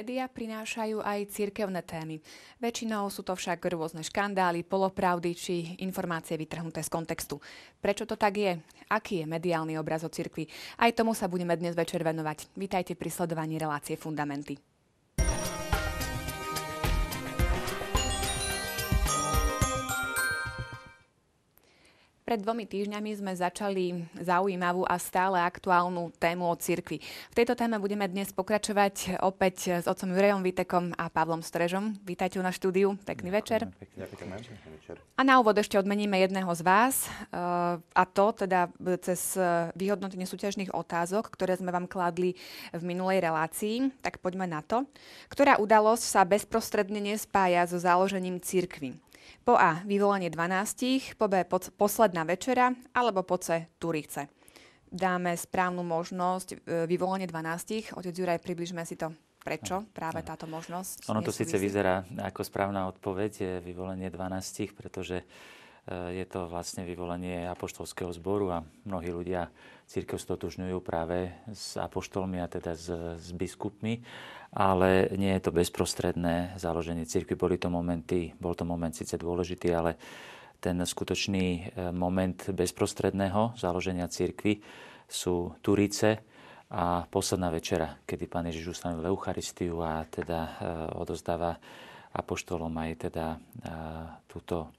Média prinášajú aj cirkevné témy. Väčšinou sú to však rôzne škandály, polopravdy či informácie vytrhnuté z kontextu. Prečo to tak je? Aký je mediálny obraz o cirkvi? Aj tomu sa budeme dnes večer venovať. Vítajte pri sledovaní relácie Fundamenty. Pred dvomi týždňami sme začali zaujímavú a stále aktuálnu tému o cirkvi. V tejto téme budeme dnes pokračovať opäť s otcom Jurejom Vitekom a Pavlom Strežom. Vítajte na štúdiu. Pekný večer. A na úvod ešte odmeníme jedného z vás, eh, a to teda cez vyhodnotenie súťažných otázok, ktoré sme vám kladli v minulej relácii. Tak poďme na to. Ktorá udalosť sa bezprostredne nespája so založením cirkvy? Po A vyvolanie 12, po B posledná večera, alebo po C Turice. Dáme správnu možnosť e, vyvolanie 12. Otec Juraj, približme si to. Prečo práve táto možnosť? Ono to síce vyzerá ako správna odpoveď, je vyvolenie 12, pretože je to vlastne vyvolenie apoštolského zboru a mnohí ľudia církev stotožňujú práve s apoštolmi a teda s, s biskupmi ale nie je to bezprostredné založenie cirkvi. Boli to momenty, bol to moment síce dôležitý, ale ten skutočný e, moment bezprostredného založenia cirkvy sú Turice a posledná večera, kedy pán Ježiš ustanovil Eucharistiu a teda e, odozdáva apoštolom aj teda e, túto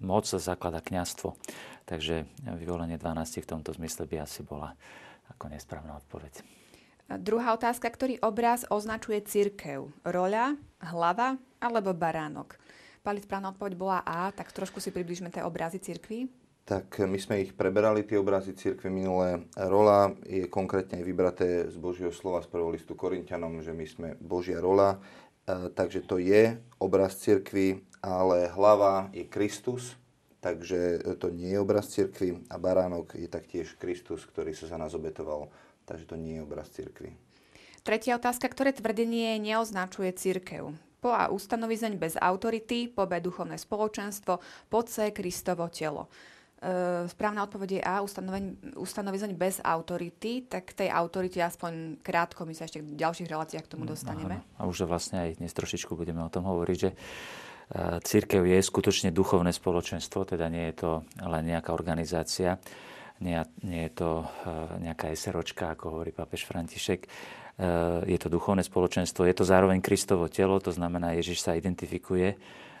moc zaklada kňastvo. Takže vyvolenie 12 v tomto zmysle by asi bola ako nesprávna odpoveď. Druhá otázka, ktorý obraz označuje církev? Roľa, hlava alebo baránok? Pali správna odpoveď bola A, tak trošku si približme tie obrazy církvy. Tak my sme ich preberali, tie obrazy církvy minulé. Rola je konkrétne vybraté z Božieho slova z prvého listu Korintianom, že my sme Božia rola. E, takže to je obraz církvy, ale hlava je Kristus, takže to nie je obraz církvy a baránok je taktiež Kristus, ktorý sa za nás obetoval Takže to nie je obraz cirkvi. Tretia otázka. Ktoré tvrdenie neoznačuje církev? Po A. Ustanovizeň bez autority, po B. Duchovné spoločenstvo, po C. Kristovo telo. E, správna odpoveď je A. Ustanovizeň bez autority, tak tej autority aspoň krátko, my sa ešte v ďalších reláciách k tomu mm, dostaneme. A už vlastne aj dnes trošičku budeme o tom hovoriť, že církev je skutočne duchovné spoločenstvo, teda nie je to len nejaká organizácia, nie, nie je to eh, nejaká eseročka, ako hovorí pápež František. Eh, je to duchovné spoločenstvo, je to zároveň Kristovo telo, to znamená, Ježiš sa identifikuje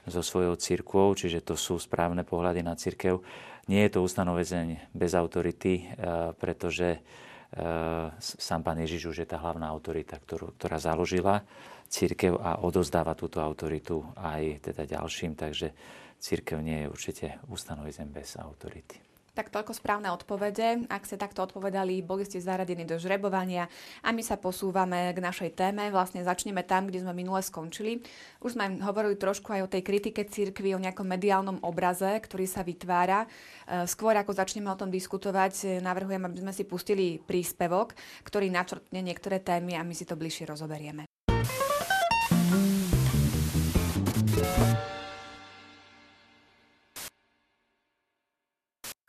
so svojou církvou, čiže to sú správne pohľady na církev. Nie je to ustanovezeň bez autority, eh, pretože sám pán Ježiš už je tá hlavná autorita, ktorú, ktorá založila církev a odozdáva túto autoritu aj teda ďalším, takže církev nie je určite ustanovezeň bez autority. Tak toľko správne odpovede. Ak ste takto odpovedali, boli ste zaradení do žrebovania a my sa posúvame k našej téme. Vlastne začneme tam, kde sme minule skončili. Už sme hovorili trošku aj o tej kritike cirkvi, o nejakom mediálnom obraze, ktorý sa vytvára. E, skôr ako začneme o tom diskutovať, navrhujem, aby sme si pustili príspevok, ktorý načrtne niektoré témy a my si to bližšie rozoberieme.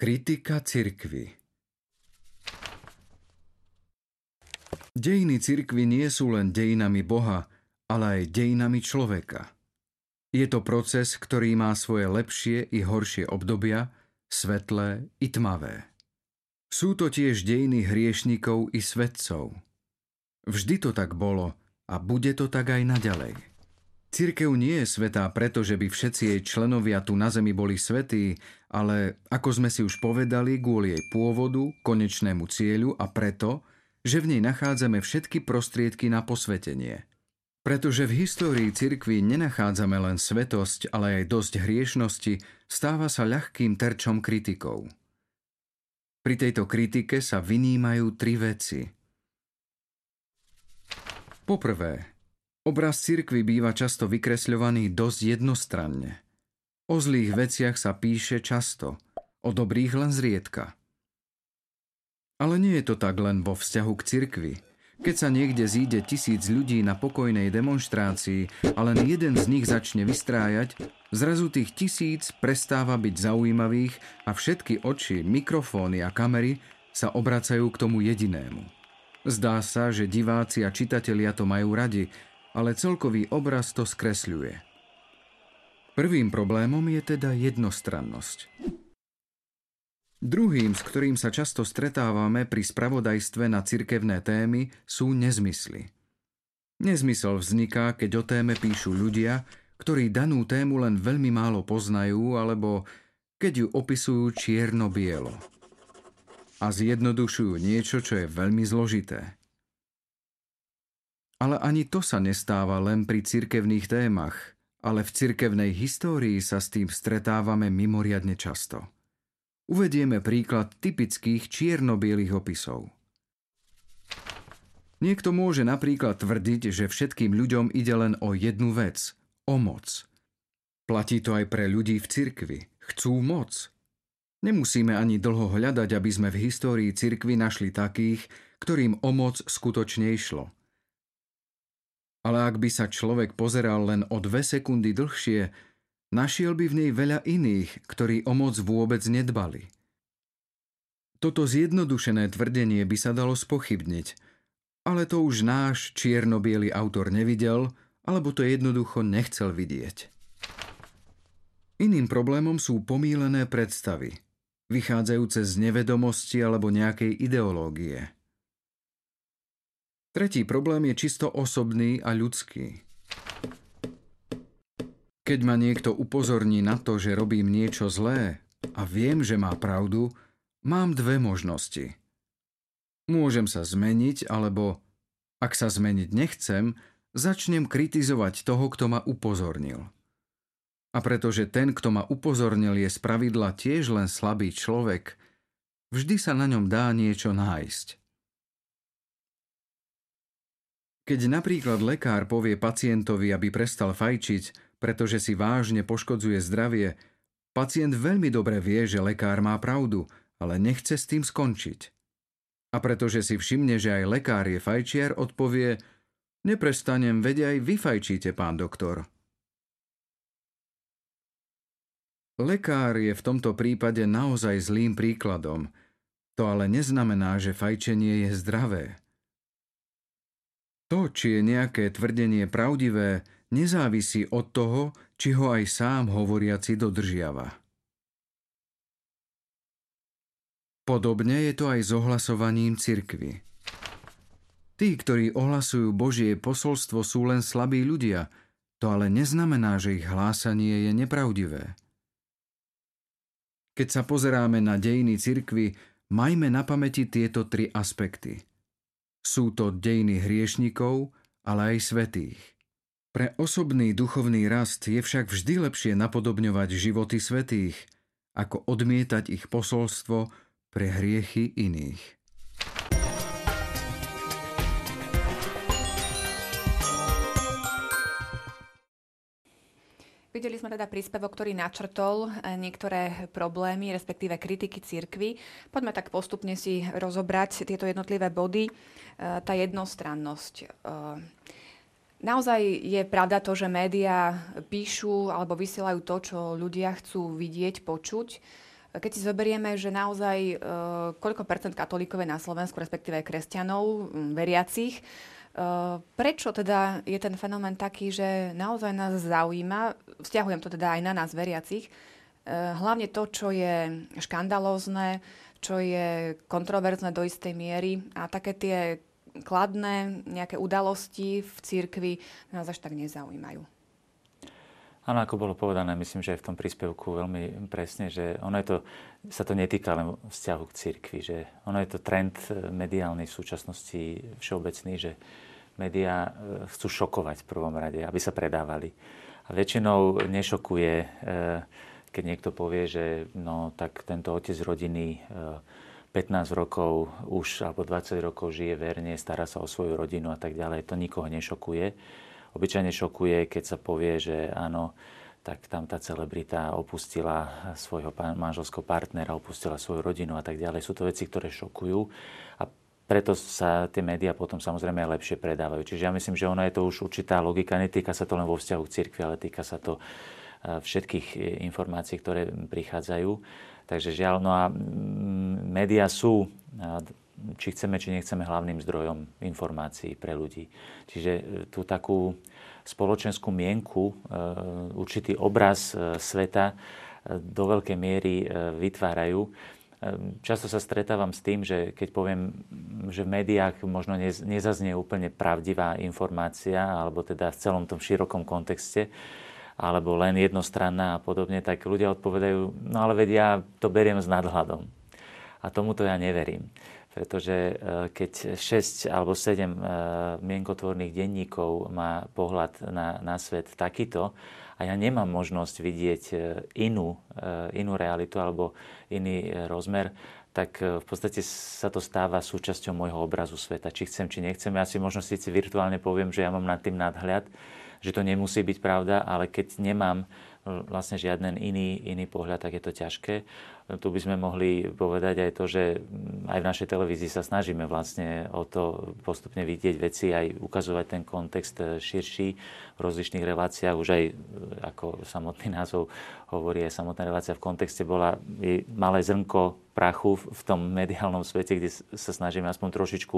Kritika cirkvy Dejiny cirkvy nie sú len dejinami Boha, ale aj dejinami človeka. Je to proces, ktorý má svoje lepšie i horšie obdobia, svetlé i tmavé. Sú to tiež dejiny hriešnikov i svetcov. Vždy to tak bolo a bude to tak aj naďalej. Cirkev nie je svetá preto, že by všetci jej členovia tu na zemi boli svetí, ale ako sme si už povedali, kvôli jej pôvodu, konečnému cieľu a preto, že v nej nachádzame všetky prostriedky na posvetenie. Pretože v histórii cirkvi nenachádzame len svetosť, ale aj dosť hriešnosti, stáva sa ľahkým terčom kritikov. Pri tejto kritike sa vynímajú tri veci. Poprvé, Obraz cirkvy býva často vykresľovaný dosť jednostranne. O zlých veciach sa píše často, o dobrých len zriedka. Ale nie je to tak len vo vzťahu k cirkvi. Keď sa niekde zíde tisíc ľudí na pokojnej demonstrácii a len jeden z nich začne vystrájať, zrazu tých tisíc prestáva byť zaujímavých a všetky oči, mikrofóny a kamery sa obracajú k tomu jedinému. Zdá sa, že diváci a čitatelia to majú radi, ale celkový obraz to skresľuje. Prvým problémom je teda jednostrannosť. Druhým, s ktorým sa často stretávame pri spravodajstve na cirkevné témy, sú nezmysly. Nezmysel vzniká, keď o téme píšu ľudia, ktorí danú tému len veľmi málo poznajú alebo keď ju opisujú čierno-bielo. A zjednodušujú niečo, čo je veľmi zložité. Ale ani to sa nestáva len pri cirkevných témach, ale v cirkevnej histórii sa s tým stretávame mimoriadne často. Uvedieme príklad typických čierno-bielých opisov. Niekto môže napríklad tvrdiť, že všetkým ľuďom ide len o jednu vec – o moc. Platí to aj pre ľudí v cirkvi. Chcú moc. Nemusíme ani dlho hľadať, aby sme v histórii cirkvy našli takých, ktorým o moc skutočne išlo. Ale ak by sa človek pozeral len o dve sekundy dlhšie, našiel by v nej veľa iných, ktorí o moc vôbec nedbali. Toto zjednodušené tvrdenie by sa dalo spochybniť, ale to už náš čierno autor nevidel, alebo to jednoducho nechcel vidieť. Iným problémom sú pomílené predstavy, vychádzajúce z nevedomosti alebo nejakej ideológie. Tretí problém je čisto osobný a ľudský. Keď ma niekto upozorní na to, že robím niečo zlé a viem, že má pravdu, mám dve možnosti. Môžem sa zmeniť, alebo ak sa zmeniť nechcem, začnem kritizovať toho, kto ma upozornil. A pretože ten, kto ma upozornil, je spravidla tiež len slabý človek, vždy sa na ňom dá niečo nájsť. Keď napríklad lekár povie pacientovi, aby prestal fajčiť, pretože si vážne poškodzuje zdravie, pacient veľmi dobre vie, že lekár má pravdu, ale nechce s tým skončiť. A pretože si všimne, že aj lekár je fajčiar, odpovie Neprestanem, veď aj vy fajčíte, pán doktor. Lekár je v tomto prípade naozaj zlým príkladom. To ale neznamená, že fajčenie je zdravé. To, či je nejaké tvrdenie pravdivé, nezávisí od toho, či ho aj sám hovoriaci dodržiava. Podobne je to aj s ohlasovaním cirkvy. Tí, ktorí ohlasujú Božie posolstvo, sú len slabí ľudia, to ale neznamená, že ich hlásanie je nepravdivé. Keď sa pozeráme na dejiny cirkvy, majme na pamäti tieto tri aspekty. Sú to dejiny hriešnikov, ale aj svetých. Pre osobný duchovný rast je však vždy lepšie napodobňovať životy svetých, ako odmietať ich posolstvo pre hriechy iných. Videli sme teda príspevok, ktorý načrtol eh, niektoré problémy, respektíve kritiky církvy. Poďme tak postupne si rozobrať tieto jednotlivé body. Eh, tá jednostrannosť. Eh, naozaj je pravda to, že médiá píšu alebo vysielajú to, čo ľudia chcú vidieť, počuť. Keď si zoberieme, že naozaj koľko percent katolíkov je na Slovensku, respektíve kresťanov, veriacich, prečo teda je ten fenomén taký, že naozaj nás zaujíma, vzťahujem to teda aj na nás veriacich, eh, hlavne to, čo je škandalózne, čo je kontroverzné do istej miery a také tie kladné nejaké udalosti v cirkvi nás až tak nezaujímajú. Áno, ako bolo povedané, myslím, že aj v tom príspevku veľmi presne, že ono je to, sa to netýka len vzťahu k cirkvi, že ono je to trend eh, mediálny v súčasnosti všeobecný, že médiá e, chcú šokovať v prvom rade, aby sa predávali. A väčšinou nešokuje, e, keď niekto povie, že no, tak tento otec rodiny 15 e, rokov už alebo 20 rokov žije verne, stará sa o svoju rodinu a tak ďalej. To nikoho nešokuje. Obyčajne šokuje, keď sa povie, že áno, tak tam tá celebrita opustila svojho manželského partnera, opustila svoju rodinu a tak ďalej. Sú to veci, ktoré šokujú. Preto sa tie médiá potom samozrejme aj lepšie predávajú. Čiže ja myslím, že ona je to už určitá logika, netýka sa to len vo vzťahu k cirkvi, ale týka sa to e, všetkých e, informácií, ktoré prichádzajú. Takže žiaľ, no a médiá sú či chceme, či nechceme hlavným zdrojom informácií pre ľudí. Čiže e, tú takú spoločenskú mienku, určitý obraz sveta do veľkej miery vytvárajú. Často sa stretávam s tým, že keď poviem, že v médiách možno nezaznie úplne pravdivá informácia, alebo teda v celom tom širokom kontexte, alebo len jednostranná a podobne, tak ľudia odpovedajú, no ale veď ja to beriem s nadhľadom. A tomuto ja neverím. Pretože e, keď 6 alebo 7 e, mienkotvorných denníkov má pohľad na, na svet takýto, a ja nemám možnosť vidieť e, inú, inú realitu alebo iný rozmer, tak v podstate sa to stáva súčasťou môjho obrazu sveta. Či chcem, či nechcem. Ja si možno síce virtuálne poviem, že ja mám nad tým nadhľad, že to nemusí byť pravda, ale keď nemám vlastne žiaden iný, iný pohľad, tak je to ťažké. Tu by sme mohli povedať aj to, že aj v našej televízii sa snažíme vlastne o to postupne vidieť veci, aj ukazovať ten kontext širší v rozličných reláciách. Už aj, ako samotný názov hovorí, aj samotná relácia v kontexte bola malé zrnko prachu v tom mediálnom svete, kde sa snažíme aspoň trošičku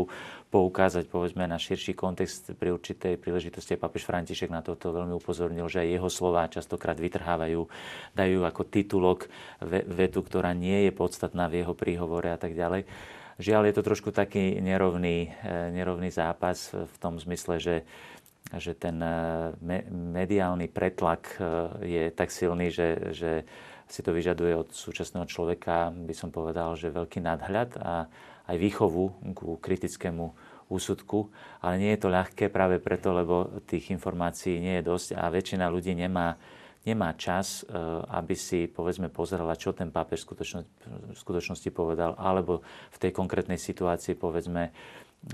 poukázať povedzme na širší kontext pri určitej príležitosti. Papež František na toto veľmi upozornil, že aj jeho slova častokrát vytrhávajú, dajú ako titulok vetu, ktorá nie je podstatná v jeho príhovore a tak ďalej. Žiaľ, je to trošku taký nerovný, e, nerovný zápas v tom zmysle, že že ten e, mediálny pretlak e, je tak silný, že, že si to vyžaduje od súčasného človeka, by som povedal, že veľký nadhľad a aj výchovu ku kritickému úsudku, ale nie je to ľahké práve preto, lebo tých informácií nie je dosť a väčšina ľudí nemá, nemá čas, e, aby si povedzme pozerala, čo ten pápež v skutočnosti povedal, alebo v tej konkrétnej situácii povedzme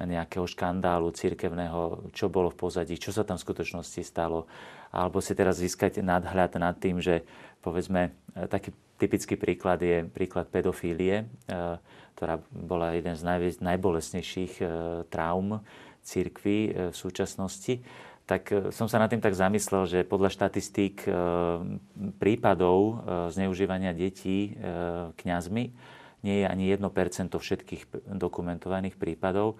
nejakého škandálu církevného, čo bolo v pozadí, čo sa tam v skutočnosti stalo, alebo si teraz získať nadhľad nad tým, že povedzme, e, taký typický príklad je príklad pedofílie, e, ktorá bola jeden z najbolesnejších e, traum církvy v súčasnosti. Tak som sa nad tým tak zamyslel, že podľa štatistík prípadov zneužívania detí kňazmi nie je ani 1% všetkých dokumentovaných prípadov.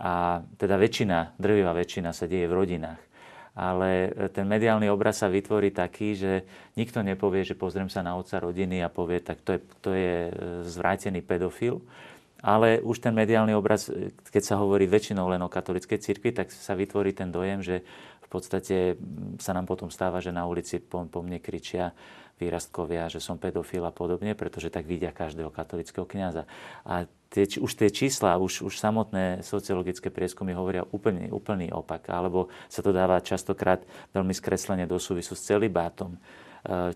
A teda väčšina, drvivá väčšina sa deje v rodinách. Ale ten mediálny obraz sa vytvorí taký, že nikto nepovie, že pozriem sa na otca rodiny a povie, tak to je, to je e, zvrátený pedofil. Ale už ten mediálny obraz, e, keď sa hovorí väčšinou len o katolickej cirkvi, tak sa vytvorí ten dojem, že v podstate sa nám potom stáva, že na ulici po, po mne kričia výrastkovia, že som pedofil a podobne, pretože tak vidia každého katolického kniaza. A tie, už tie čísla, už, už samotné sociologické prieskumy hovoria úplne, úplný opak, alebo sa to dáva častokrát veľmi skreslene do súvisu s celibátom e,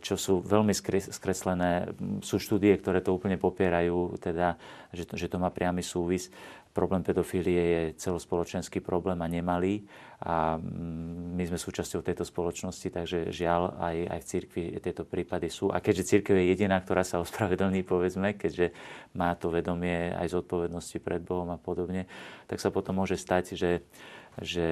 čo sú veľmi skreslené. Sú štúdie, ktoré to úplne popierajú, teda, že, to, že to má priamy súvis problém pedofílie je celospoločenský problém a nemalý a mm, my sme súčasťou tejto spoločnosti, takže žiaľ aj, aj v cirkvi tieto prípady sú. A keďže církev je jediná, ktorá sa ospravedlní, povedzme, keďže má to vedomie aj zodpovednosti pred Bohom a podobne, tak sa potom môže stať, že že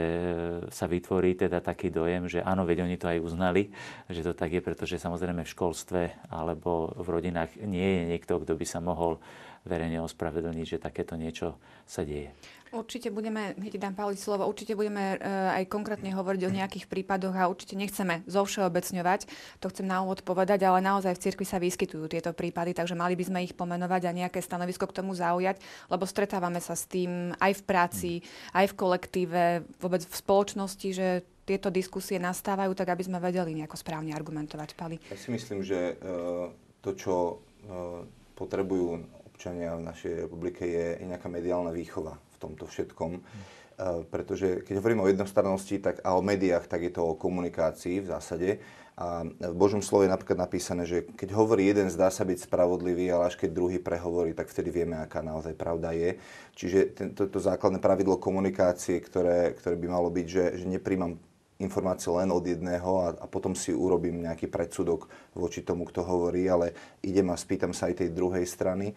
sa vytvorí teda taký dojem, že áno, veď oni to aj uznali, že to tak je, pretože samozrejme v školstve alebo v rodinách nie je niekto, kto by sa mohol verejne ospravedlniť, že takéto niečo sa deje. Určite budeme, hneď dám Pavli slovo, určite budeme e, aj konkrétne hovoriť o nejakých prípadoch a určite nechceme zovšeobecňovať, to chcem na úvod povedať, ale naozaj v cirkvi sa vyskytujú tieto prípady, takže mali by sme ich pomenovať a nejaké stanovisko k tomu zaujať, lebo stretávame sa s tým aj v práci, aj v kolektíve, vôbec v spoločnosti, že tieto diskusie nastávajú, tak aby sme vedeli nejako správne argumentovať. Pali. Ja si myslím, že uh, to, čo uh, potrebujú občania v našej republike je, nejaká mediálna výchova tomto všetkom. Mm. pretože keď hovoríme o jednostrannosti tak, a o médiách, tak je to o komunikácii v zásade. A v Božom slove je napríklad napísané, že keď hovorí jeden, zdá sa byť spravodlivý, ale až keď druhý prehovorí, tak vtedy vieme, aká naozaj pravda je. Čiže tento to základné pravidlo komunikácie, ktoré, ktoré by malo byť, že, že nepríjmam informácie len od jedného a, a potom si urobím nejaký predsudok voči tomu, kto hovorí, ale idem a spýtam sa aj tej druhej strany.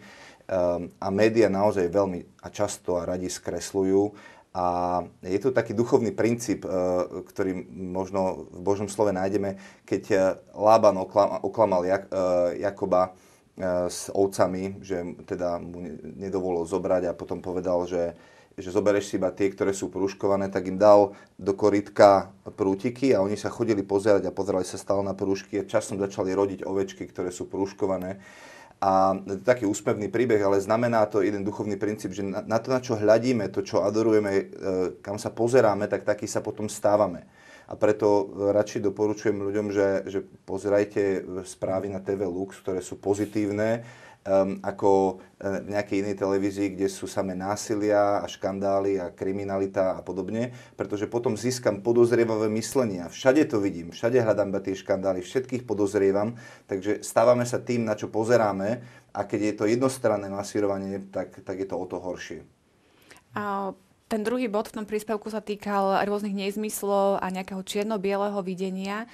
Um, a média naozaj veľmi a často a radi skresľujú. A je tu taký duchovný princíp, uh, ktorý možno v Božom slove nájdeme, keď uh, Lában oklamal uh, Jakoba, s ovcami, že teda mu nedovolil zobrať a potom povedal, že, že zoberieš si iba tie, ktoré sú prúškované, tak im dal do korytka prútiky a oni sa chodili pozerať a pozerali sa stále na prúšky a časom začali rodiť ovečky, ktoré sú prúškované. A to je taký úspevný príbeh, ale znamená to jeden duchovný princíp, že na to, na čo hľadíme, to, čo adorujeme, e, kam sa pozeráme, tak taký sa potom stávame. A preto radšej doporučujem ľuďom, že, že pozerajte správy na TV Lux, ktoré sú pozitívne, um, ako v nejakej inej televízii, kde sú samé násilia a škandály a kriminalita a podobne, pretože potom získam podozrievavé myslenie. Všade to vidím, všade hľadám tie škandály, všetkých podozrievam, takže stávame sa tým, na čo pozeráme a keď je to jednostranné masírovanie, tak, tak je to o to horšie. A ten druhý bod v tom príspevku sa týkal rôznych nezmyslov a nejakého čierno-bieleho videnia.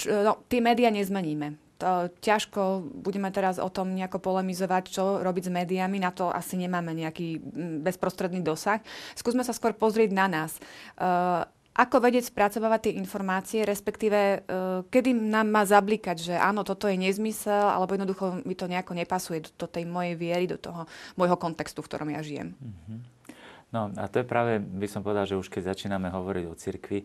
Č- no, tie médiá nezmeníme to, ťažko budeme teraz o tom nejako polemizovať, čo robiť s médiami, na to asi nemáme nejaký bezprostredný dosah. Skúsme sa skôr pozrieť na nás. Uh, ako vedieť spracovávať tie informácie, respektíve uh, kedy nám má zablikať, že áno, toto je nezmysel, alebo jednoducho mi to nejako nepasuje do, tej mojej viery, do toho môjho kontextu, v ktorom ja žijem. Mm-hmm. No a to je práve, by som povedal, že už keď začíname hovoriť o cirkvi,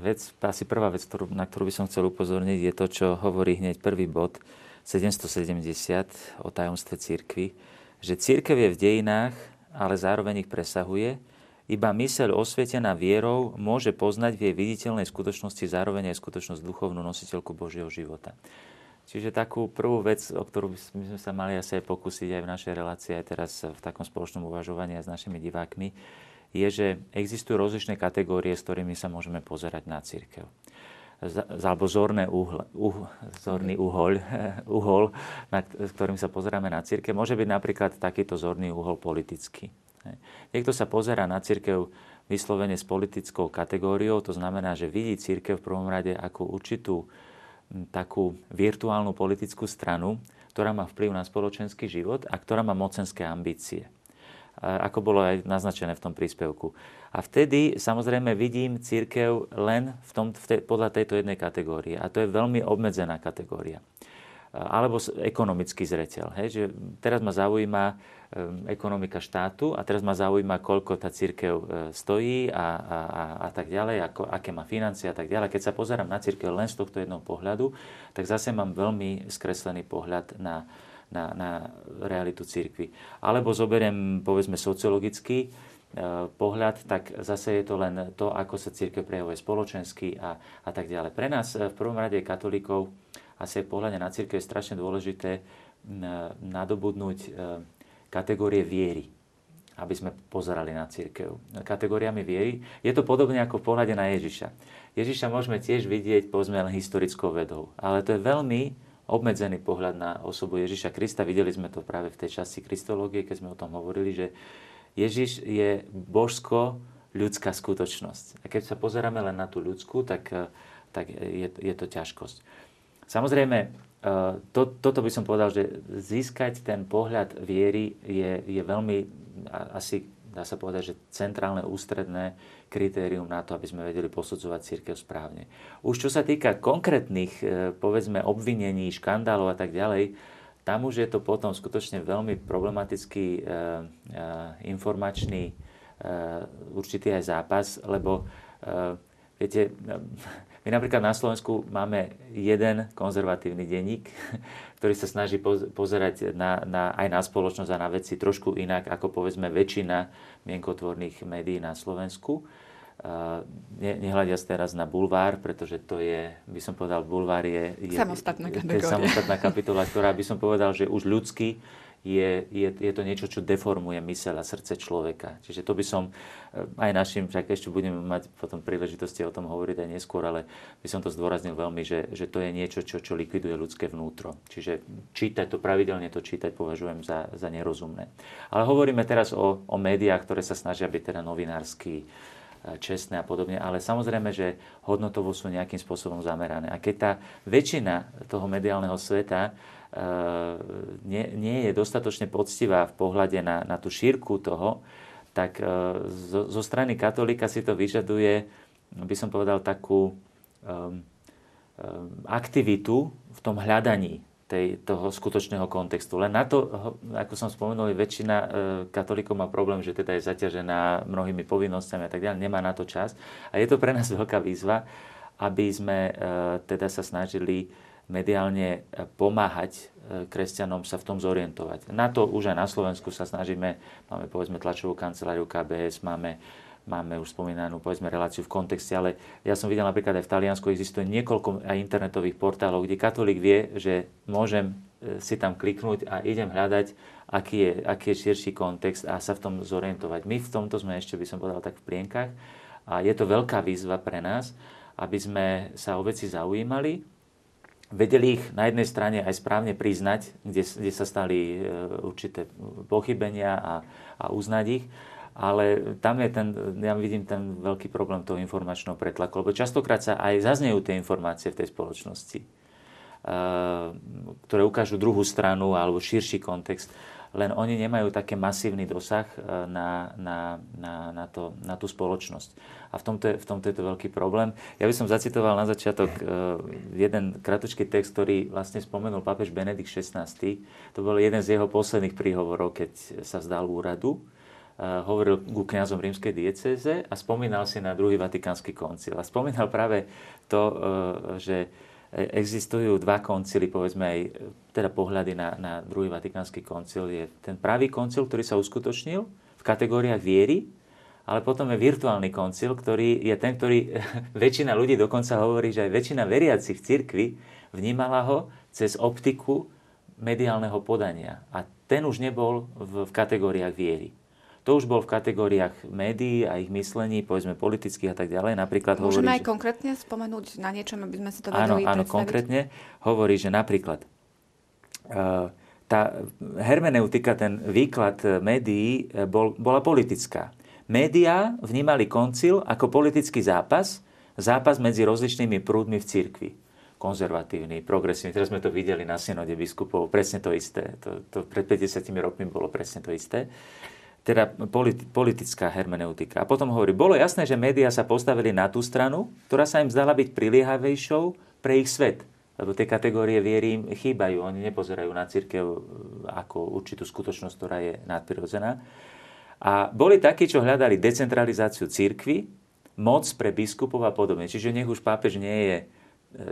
Vec, asi prvá vec, ktorú, na ktorú by som chcel upozorniť, je to, čo hovorí hneď prvý bod 770 o tajomstve církvy, že církev je v dejinách, ale zároveň ich presahuje. Iba myseľ osvietená vierou môže poznať v jej viditeľnej skutočnosti zároveň aj skutočnosť duchovnú nositeľku Božieho života. Čiže takú prvú vec, o ktorú by sme sa mali asi aj pokúsiť aj v našej relácii, aj teraz v takom spoločnom uvažovaní aj s našimi divákmi, je, že existujú rozličné kategórie, s ktorými sa môžeme pozerať na církev. Alebo zorné uhl, uh, zorný uhol, uhol, na ktorým sa pozeráme na církev, môže byť napríklad takýto zorný uhol politický. Niekto sa pozera na církev vyslovene s politickou kategóriou, to znamená, že vidí církev v prvom rade ako určitú takú virtuálnu politickú stranu, ktorá má vplyv na spoločenský život a ktorá má mocenské ambície ako bolo aj naznačené v tom príspevku. A vtedy samozrejme vidím církev len v tom, v te, podľa tejto jednej kategórie. A to je veľmi obmedzená kategória. Alebo ekonomický zreteľ. Hej, že teraz ma zaujíma um, ekonomika štátu a teraz ma zaujíma, koľko tá církev uh, stojí a, a, a, a tak ďalej, ako, aké má financie a tak ďalej. Keď sa pozerám na církev len z tohto jednoho pohľadu, tak zase mám veľmi skreslený pohľad na, na, na realitu církvy. Alebo zoberiem, povedzme, sociologický e, pohľad, tak zase je to len to, ako sa církev prejavuje spoločensky a, a tak ďalej. Pre nás e, v prvom rade katolíkov asi v pohľade na církev je strašne dôležité nadobudnúť e, kategórie viery aby sme pozerali na církev. Kategóriami viery. Je to podobne ako v pohľade na Ježiša. Ježiša môžeme tiež vidieť, povedzme, len historickou vedou. Ale to je veľmi obmedzený pohľad na osobu Ježiša Krista. Videli sme to práve v tej časti kristológie, keď sme o tom hovorili, že Ježiš je božsko-ľudská skutočnosť. A keď sa pozeráme len na tú ľudskú, tak, eh, tak je, je to ťažkosť. Samozrejme, eh, to, toto by som povedal, že získať ten pohľad viery je, je veľmi asi dá sa povedať, že centrálne ústredné kritérium na to, aby sme vedeli posudzovať církev správne. Už čo sa týka konkrétnych, e, povedzme, obvinení, škandálov a tak ďalej, tam už je to potom skutočne veľmi problematický e, e, informačný e, určitý aj zápas, lebo e, viete, my napríklad na Slovensku máme jeden konzervatívny denník, ktorý sa snaží pozerať na, na, aj na spoločnosť a na veci trošku inak, ako povedzme väčšina mienkotvorných médií na Slovensku. Ne, nehľadia sa teraz na bulvár, pretože to je, by som povedal, bulvár je, je, samostatná, je samostatná kapitola, ktorá by som povedal, že už ľudský je, je, je to niečo, čo deformuje myseľ a srdce človeka. Čiže to by som eh, aj našim, však ešte budeme mať potom príležitosti o tom hovoriť aj neskôr, ale by som to zdôraznil veľmi, že, že to je niečo, čo, čo likviduje ľudské vnútro. Čiže čítať to, pravidelne to čítať považujem za, za nerozumné. Ale hovoríme teraz o, o médiách, ktoré sa snažia byť teda novinársky, čestné a podobne, ale samozrejme, že hodnotovo sú nejakým spôsobom zamerané. A keď tá väčšina toho mediálneho sveta nie, nie je dostatočne poctivá v pohľade na, na tú šírku toho, tak e, zo, zo strany katolíka si to vyžaduje, by som povedal, takú um, um, aktivitu v tom hľadaní tej, toho skutočného kontextu. Len na to, ako som spomenul, väčšina e, katolíkov má problém, že teda je zaťažená mnohými povinnosťami a tak ďalej, nemá na to čas. A je to pre nás veľká výzva, aby sme e, teda sa snažili mediálne pomáhať kresťanom sa v tom zorientovať. Na to už aj na Slovensku sa snažíme, máme povedzme tlačovú kanceláriu KBS, máme máme už spomínanú povedzme reláciu v kontexte, ale ja som videl napríklad aj v Taliansku existuje niekoľko aj internetových portálov, kde katolík vie, že môžem e, si tam kliknúť a idem hľadať, aký je, aký je širší kontext a sa v tom zorientovať. My v tomto sme ešte, by som povedal, tak v plienkach a je to veľká výzva pre nás, aby sme sa o veci zaujímali, vedeli ich na jednej strane aj správne priznať, kde, kde sa stali e, určité pochybenia a, a uznať ich, ale tam je ten, ja vidím ten veľký problém toho informačného pretlaku, lebo častokrát sa aj zaznejú tie informácie v tej spoločnosti, eh, ktoré ukážu druhú stranu alebo širší kontext, len oni nemajú také masívny dosah eh, na, na, na, na, to, na tú spoločnosť. A v tomto, je, v tomto je to veľký problém. Ja by som zacitoval na začiatok eh, jeden kratučký text, ktorý vlastne spomenul pápež Benedikt XVI. To bol jeden z jeho posledných príhovorov, keď sa zdal úradu hovoril ku kňazom rímskej diecéze a spomínal si na druhý vatikánsky koncil. A spomínal práve to, e, že existujú dva koncily, povedzme aj teda pohľady na, na druhý vatikánsky koncil. Je ten pravý koncil, ktorý sa uskutočnil v kategóriách viery, ale potom je virtuálny koncil, ktorý je ten, ktorý väčšina ľudí dokonca hovorí, že aj väčšina veriacich v cirkvi vnímala ho cez optiku mediálneho podania. A ten už nebol v, v kategóriách viery. To už bol v kategóriách médií a ich myslení, povedzme politických a tak ďalej. Napríklad Môžeme hovorí, aj že... konkrétne spomenúť na niečom, aby sme si to vedeli Áno, áno, konkrétne hovorí, že napríklad uh, tá hermeneutika, ten výklad médií e, bol, bola politická. Média vnímali koncil ako politický zápas, zápas medzi rozličnými prúdmi v cirkvi konzervatívny, progresívny. Teraz sme to videli na synode biskupov, presne to isté. To, to pred 50 rokmi bolo presne to isté teda politická hermeneutika. A potom hovorí, bolo jasné, že médiá sa postavili na tú stranu, ktorá sa im zdala byť priliehavejšou pre ich svet. Lebo tie kategórie viery im chýbajú. Oni nepozerajú na církev e, ako určitú skutočnosť, ktorá je nadprirodzená. A boli takí, čo hľadali decentralizáciu církvy, moc pre biskupov a podobne. Čiže nech už pápež nie je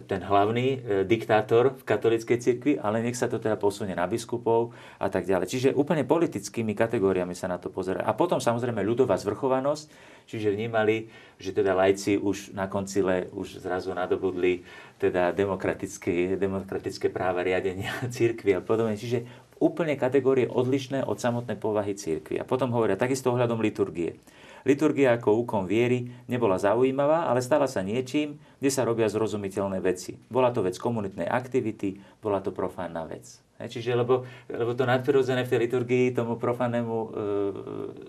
ten hlavný e, diktátor v katolíckej cirkvi, ale nech sa to teda posunie na biskupov a tak ďalej. Čiže úplne politickými kategóriami sa na to pozerá. A potom samozrejme ľudová zvrchovanosť, čiže vnímali, že teda lajci už na koncile už zrazu nadobudli teda demokratické, demokratické práva riadenia cirkvi a podobne. Čiže úplne kategórie odlišné od samotnej povahy cirkvi. A potom hovoria takisto ohľadom liturgie. Liturgia ako úkon viery nebola zaujímavá, ale stala sa niečím, kde sa robia zrozumiteľné veci. Bola to vec komunitnej aktivity, bola to profánna vec. Čiže lebo, lebo to nadprirodzené v tej liturgii tomu profánnemu e,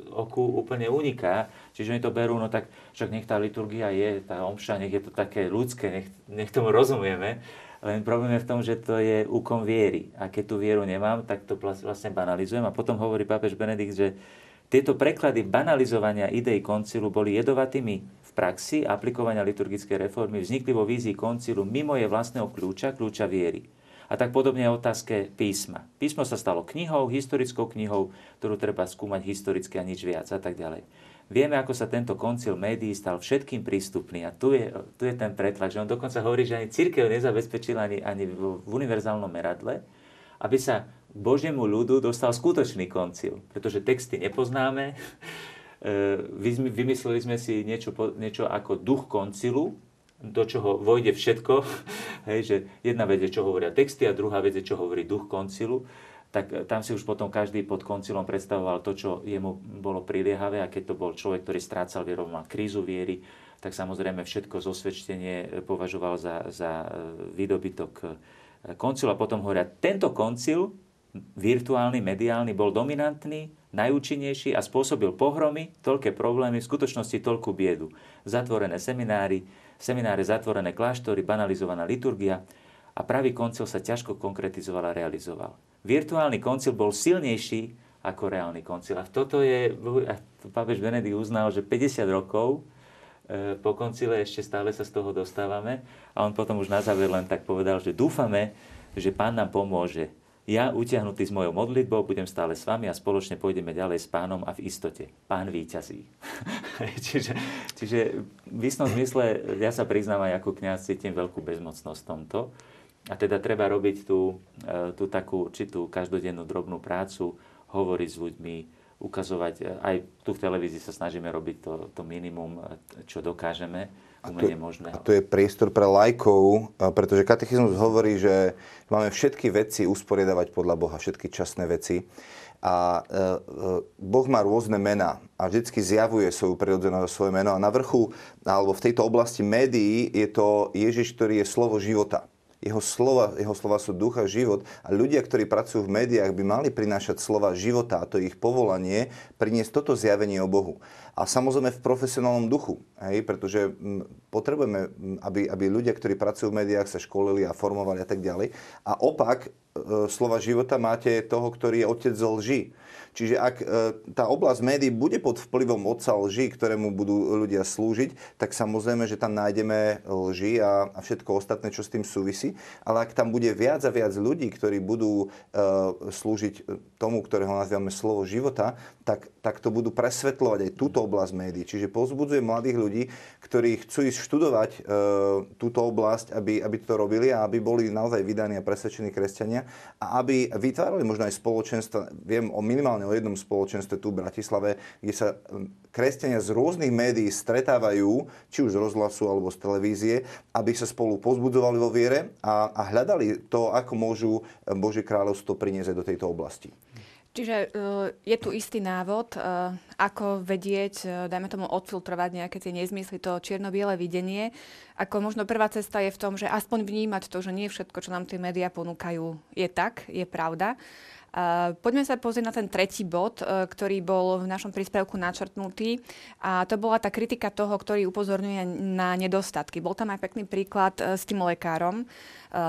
oku úplne uniká. Čiže oni to berú, no tak však nech tá liturgia je, tá omša, nech je to také ľudské, nech, nech tomu rozumieme. Len problém je v tom, že to je úkon viery. A keď tú vieru nemám, tak to vlastne banalizujem. A potom hovorí pápež Benedikt, že tieto preklady banalizovania idei koncilu boli jedovatými v praxi aplikovania liturgickej reformy vznikli vo vízii koncilu mimo je vlastného kľúča, kľúča viery. A tak podobne je otázke písma. Písmo sa stalo knihou, historickou knihou, ktorú treba skúmať historicky a nič viac a tak ďalej. Vieme, ako sa tento koncil médií stal všetkým prístupný a tu je, tu je ten pretlak, že on dokonca hovorí, že ani církev nezabezpečila ani, ani v, univerzálnom meradle, aby sa Božiemu ľudu dostal skutočný koncil, pretože texty nepoznáme. E, vymysleli sme si niečo, niečo ako duch koncilu, do čoho vojde všetko. Hej, že jedna vec je, čo hovoria texty a druhá vec je, čo hovorí duch koncilu tak tam si už potom každý pod koncilom predstavoval to, čo jemu bolo priliehavé a keď to bol človek, ktorý strácal vieru, mal krízu viery, tak samozrejme všetko zosvedčenie považoval za, za výdobytok koncilu a potom hovoria, tento koncil virtuálny, mediálny, bol dominantný, najúčinnejší a spôsobil pohromy, toľké problémy, v skutočnosti toľkú biedu. Zatvorené seminári, semináre zatvorené kláštory, banalizovaná liturgia a pravý koncil sa ťažko konkretizoval a realizoval. Virtuálny koncil bol silnejší ako reálny koncil. A toto je, a pápež Benedikt uznal, že 50 rokov e, po koncile ešte stále sa z toho dostávame a on potom už na záver len tak povedal, že dúfame, že pán nám pomôže. Ja, utiahnutý s mojou modlitbou, budem stále s vami a spoločne pôjdeme ďalej s pánom a v istote. Pán víťazí. čiže, čiže v istom zmysle ja sa priznám aj ako kniaz cítim veľkú bezmocnosť v tomto. A teda treba robiť tú, e, tú takú určitú každodennú drobnú prácu, hovoriť s ľuďmi, ukazovať, e, aj tu v televízii sa snažíme robiť to, to minimum, e, čo dokážeme a to, a to je priestor pre lajkov, pretože katechizmus hovorí, že máme všetky veci usporiadavať podľa Boha, všetky časné veci. A e, e, Boh má rôzne mená a vždycky zjavuje svoju prirodzenosť, svoje meno. A na vrchu, alebo v tejto oblasti médií, je to Ježiš, ktorý je slovo života. Jeho slova, jeho slova sú ducha, život a ľudia, ktorí pracujú v médiách, by mali prinášať slova života a to je ich povolanie priniesť toto zjavenie o Bohu. A samozrejme v profesionálnom duchu, hej, pretože potrebujeme, aby, aby ľudia, ktorí pracujú v médiách, sa školili a formovali a tak ďalej. A opak, e, slova života máte toho, ktorý je otec lži Čiže ak e, tá oblasť médií bude pod vplyvom otca lži, ktorému budú ľudia slúžiť, tak samozrejme, že tam nájdeme lži a, a všetko ostatné, čo s tým súvisí. Ale ak tam bude viac a viac ľudí, ktorí budú e, slúžiť tomu, ktorého nazývame slovo života, tak, tak to budú presvetľovať aj túto oblasť médií. Čiže pozbudzuje mladých ľudí, ktorí chcú ísť študovať e, túto oblasť, aby, aby to robili a aby boli naozaj vydaní a presvedčení kresťania a aby vytvárali možno aj spoločenstva. Viem o minimálne o jednom spoločenstve tu v Bratislave, kde sa hm, kresťania z rôznych médií stretávajú, či už z rozhlasu alebo z televízie, aby sa spolu pozbudzovali vo viere a, a hľadali to, ako môžu Božie kráľovstvo priniesť do tejto oblasti. Čiže e, je tu istý návod, e, ako vedieť, e, dajme tomu odfiltrovať nejaké tie nezmysly, to čierno-biele videnie. Ako možno prvá cesta je v tom, že aspoň vnímať to, že nie všetko, čo nám tie médiá ponúkajú, je tak, je pravda. Poďme sa pozrieť na ten tretí bod, ktorý bol v našom príspevku načrtnutý. A to bola tá kritika toho, ktorý upozorňuje na nedostatky. Bol tam aj pekný príklad s tým lekárom.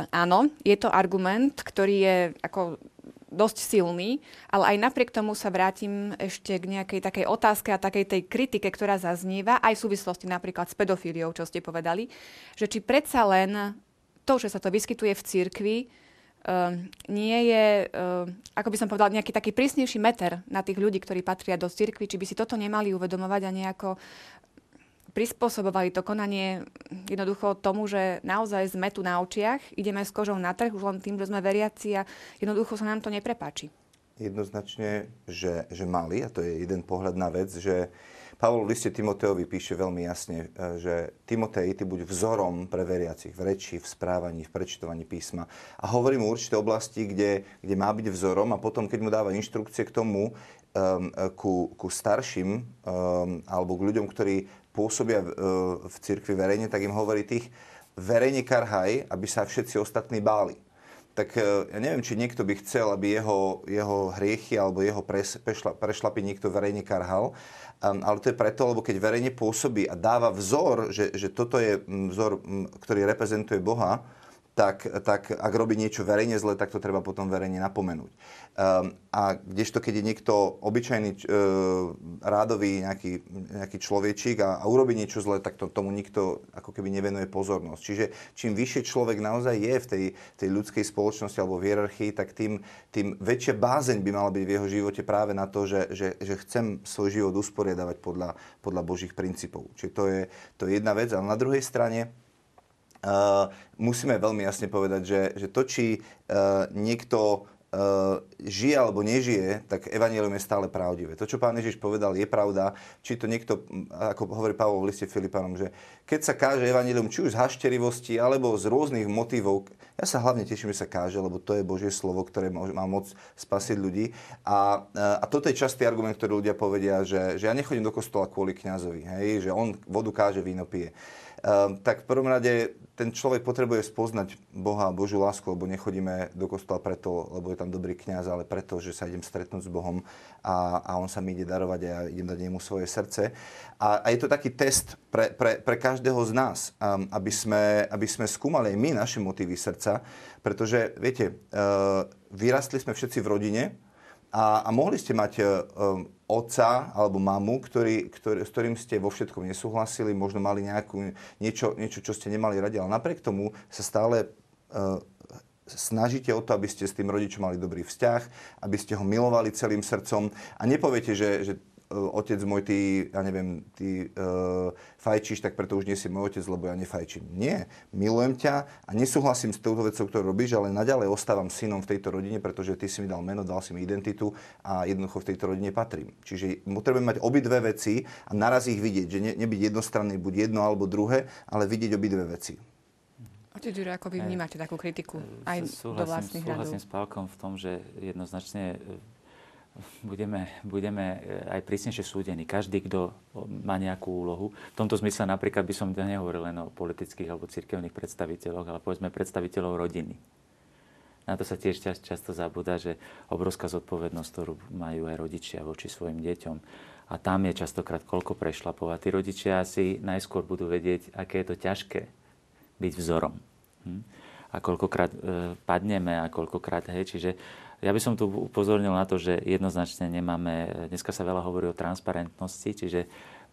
Áno, je to argument, ktorý je ako dosť silný, ale aj napriek tomu sa vrátim ešte k nejakej takej otázke a takej tej kritike, ktorá zaznieva, aj v súvislosti napríklad s pedofíliou, čo ste povedali, že či predsa len to, že sa to vyskytuje v cirkvi, Ehm, nie je, uh, ako by som povedala, nejaký taký prísnejší meter na tých ľudí, ktorí patria do cirkvi, či by si toto nemali uvedomovať a nejako prispôsobovali to konanie jednoducho tomu, že naozaj sme tu na očiach, ideme s kožou na trh už len tým, že sme veriaci a jednoducho sa nám to neprepáči. Jednoznačne, že, že mali, a to je jeden pohľad na vec, že Pavol v liste Timoteovi píše veľmi jasne, e, že Timotej, ty buď vzorom pre veriacich v reči, v správaní, v prečítovaní písma. A hovorí mu určité oblasti, kde, kde má byť vzorom a potom, keď mu dáva inštrukcie k tomu, um, ku, ku starším alebo k ľuďom, ktorí pôsobia v, uh, v cirkvi verejne, tak im hovorí tých verejne karhaj, aby sa všetci ostatní báli tak e, ja neviem, či niekto by chcel, aby jeho, jeho hriechy alebo jeho pres, prešla, prešlapy niekto verejne karhal. Ale to je preto, lebo keď verejne pôsobí a dáva vzor, že, že toto je vzor, ktorý reprezentuje Boha, tak, tak ak robí niečo verejne zle, tak to treba potom verejne napomenúť. Um, a kdežto, keď je niekto obyčajný uh, rádový nejaký, nejaký človečík a, a urobí niečo zle, tak to, tomu nikto ako keby nevenuje pozornosť. Čiže čím vyššie človek naozaj je v tej, tej ľudskej spoločnosti alebo v hierarchii, tak tým, tým väčšia bázeň by mala byť v jeho živote práve na to, že, že, že chcem svoj život usporiadavať podľa, podľa Božích princípov. Čiže to je, to je jedna vec. Ale na druhej strane, musíme veľmi jasne povedať, že, že to, či uh, niekto žije alebo nežije, tak evanelium je stále pravdivé. To, čo pán Ježiš povedal, je pravda. Či to niekto, ako hovorí Pavol v liste Filipanom, že keď sa káže evanelium, či už z hašterivosti, alebo z rôznych motivov, ja sa hlavne teším, že sa káže, lebo to je Božie slovo, ktoré má moc spasiť ľudí. A, a toto je častý argument, ktorý ľudia povedia, že, že ja nechodím do kostola kvôli kňazovi, hej, že on vodu káže, víno pije. Um, tak v prvom rade ten človek potrebuje spoznať Boha a Božiu lásku, lebo nechodíme do kostola preto, lebo je tam dobrý kňaz, ale preto, že sa idem stretnúť s Bohom a, a on sa mi ide darovať a ja idem dať jemu svoje srdce. A, a je to taký test pre, pre, pre každého z nás, um, aby, sme, aby sme skúmali aj my naše motívy srdca, pretože, viete, uh, vyrastli sme všetci v rodine, a, a mohli ste mať um, otca alebo mamu, ktorý, ktorý, s ktorým ste vo všetkom nesúhlasili, možno mali nejakú, niečo, niečo, čo ste nemali radi, ale napriek tomu sa stále uh, snažíte o to, aby ste s tým rodičom mali dobrý vzťah, aby ste ho milovali celým srdcom a nepoviete, že, že E, otec môj, ty, ja neviem, ty uh, fajčíš, tak preto už nie si môj otec, lebo ja nefajčím. Nie, milujem ťa a nesúhlasím s touto vecou, ktorú robíš, ale naďalej ostávam synom v tejto rodine, pretože ty si mi dal meno, dal si mi identitu a jednoducho v tejto rodine patrím. Čiže potrebujem mať obidve veci a naraz ich vidieť, že ne, nebyť jednostranný, buď jedno alebo druhé, ale vidieť obidve veci. Otec Jure, ako vy vnímate takú kritiku aj súhlasím, do vlastných Súhlasím s Pálkom v tom, že jednoznačne budeme, budeme eh, aj prísnejšie súdení. Každý, kto má nejakú úlohu. V tomto zmysle napríklad by som nehovoril len o politických alebo cirkevných predstaviteľoch, ale povedzme predstaviteľov rodiny. Na to sa tiež často zabúda, že obrovská zodpovednosť, ktorú majú aj rodičia voči svojim deťom. A tam je častokrát koľko prešlapovať. Tí rodičia si najskôr budú vedieť, aké je to ťažké byť vzorom. Hm? A koľkokrát e, padneme a koľkokrát, hej, čiže ja by som tu upozornil na to, že jednoznačne nemáme, dneska sa veľa hovorí o transparentnosti, čiže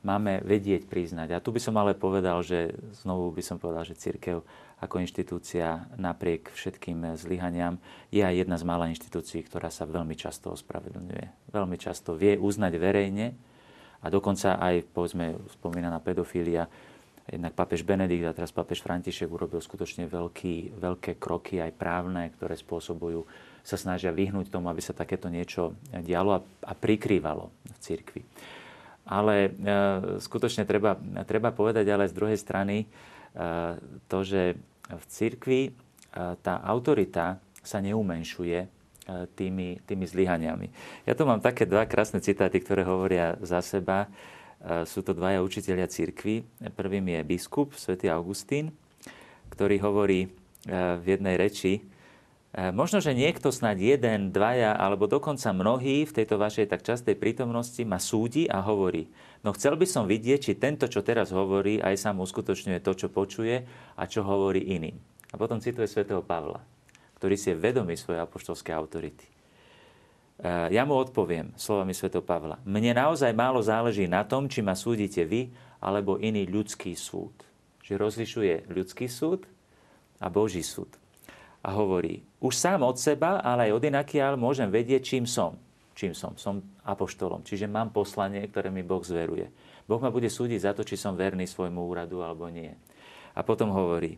máme vedieť priznať. A tu by som ale povedal, že znovu by som povedal, že církev ako inštitúcia napriek všetkým zlyhaniam je aj jedna z mála inštitúcií, ktorá sa veľmi často ospravedlňuje. Veľmi často vie uznať verejne a dokonca aj, povedzme, spomínaná pedofília, jednak pápež Benedikt a teraz pápež František urobil skutočne veľký, veľké kroky aj právne, ktoré spôsobujú sa snažia vyhnúť tomu, aby sa takéto niečo dialo a, a prikrývalo v cirkvi. Ale e, skutočne treba, treba povedať ale z druhej strany e, to, že v cirkvi e, tá autorita sa neumenšuje e, tými, tými zlyhaniami. Ja tu mám také dva krásne citáty, ktoré hovoria za seba. Sú to dvaja učiteľia cirkvi. Prvým je biskup, svätý Augustín, ktorý hovorí e, v jednej reči, E, možno, že niekto snad jeden, dvaja alebo dokonca mnohí v tejto vašej tak častej prítomnosti ma súdi a hovorí, no chcel by som vidieť, či tento, čo teraz hovorí, aj sám uskutočňuje to, čo počuje a čo hovorí iným. A potom cituje svätého Pavla, ktorý si je vedomý svojej apoštolskej autority. E, ja mu odpoviem slovami svätého Pavla. Mne naozaj málo záleží na tom, či ma súdite vy alebo iný ľudský súd. Čiže rozlišuje ľudský súd a Boží súd a hovorí, už sám od seba, ale aj od inakiaľ môžem vedieť, čím som. Čím som? Som apoštolom. Čiže mám poslanie, ktoré mi Boh zveruje. Boh ma bude súdiť za to, či som verný svojmu úradu alebo nie. A potom hovorí,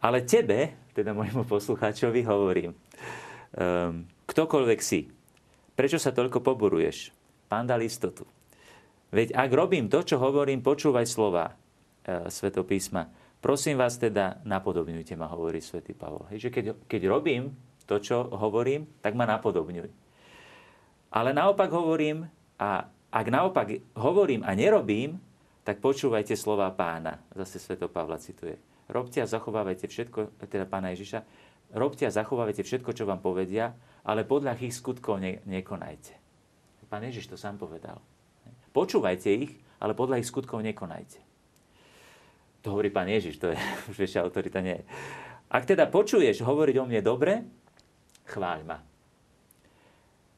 ale tebe, teda môjmu poslucháčovi, hovorím, um, ktokoľvek si, prečo sa toľko poburuješ? Pán dal istotu. Veď ak robím to, čo hovorím, počúvaj slova e, Svetopísma Prosím vás teda, napodobňujte ma, hovorí svätý Pavol. Hej, že keď, keď robím to, čo hovorím, tak ma napodobňuj. Ale naopak hovorím, a ak naopak hovorím a nerobím, tak počúvajte slova pána. Zase svätý Pavla cituje. Robte a zachovávajte všetko, teda pána Ježiša, robte a zachovávajte všetko, čo vám povedia, ale podľa ich skutkov ne, nekonajte. Pán Ježiš to sám povedal. Počúvajte ich, ale podľa ich skutkov nekonajte. To hovorí pán Ježiš, to je už väčšia autorita nie. Ak teda počuješ hovoriť o mne dobre, chváľ ma.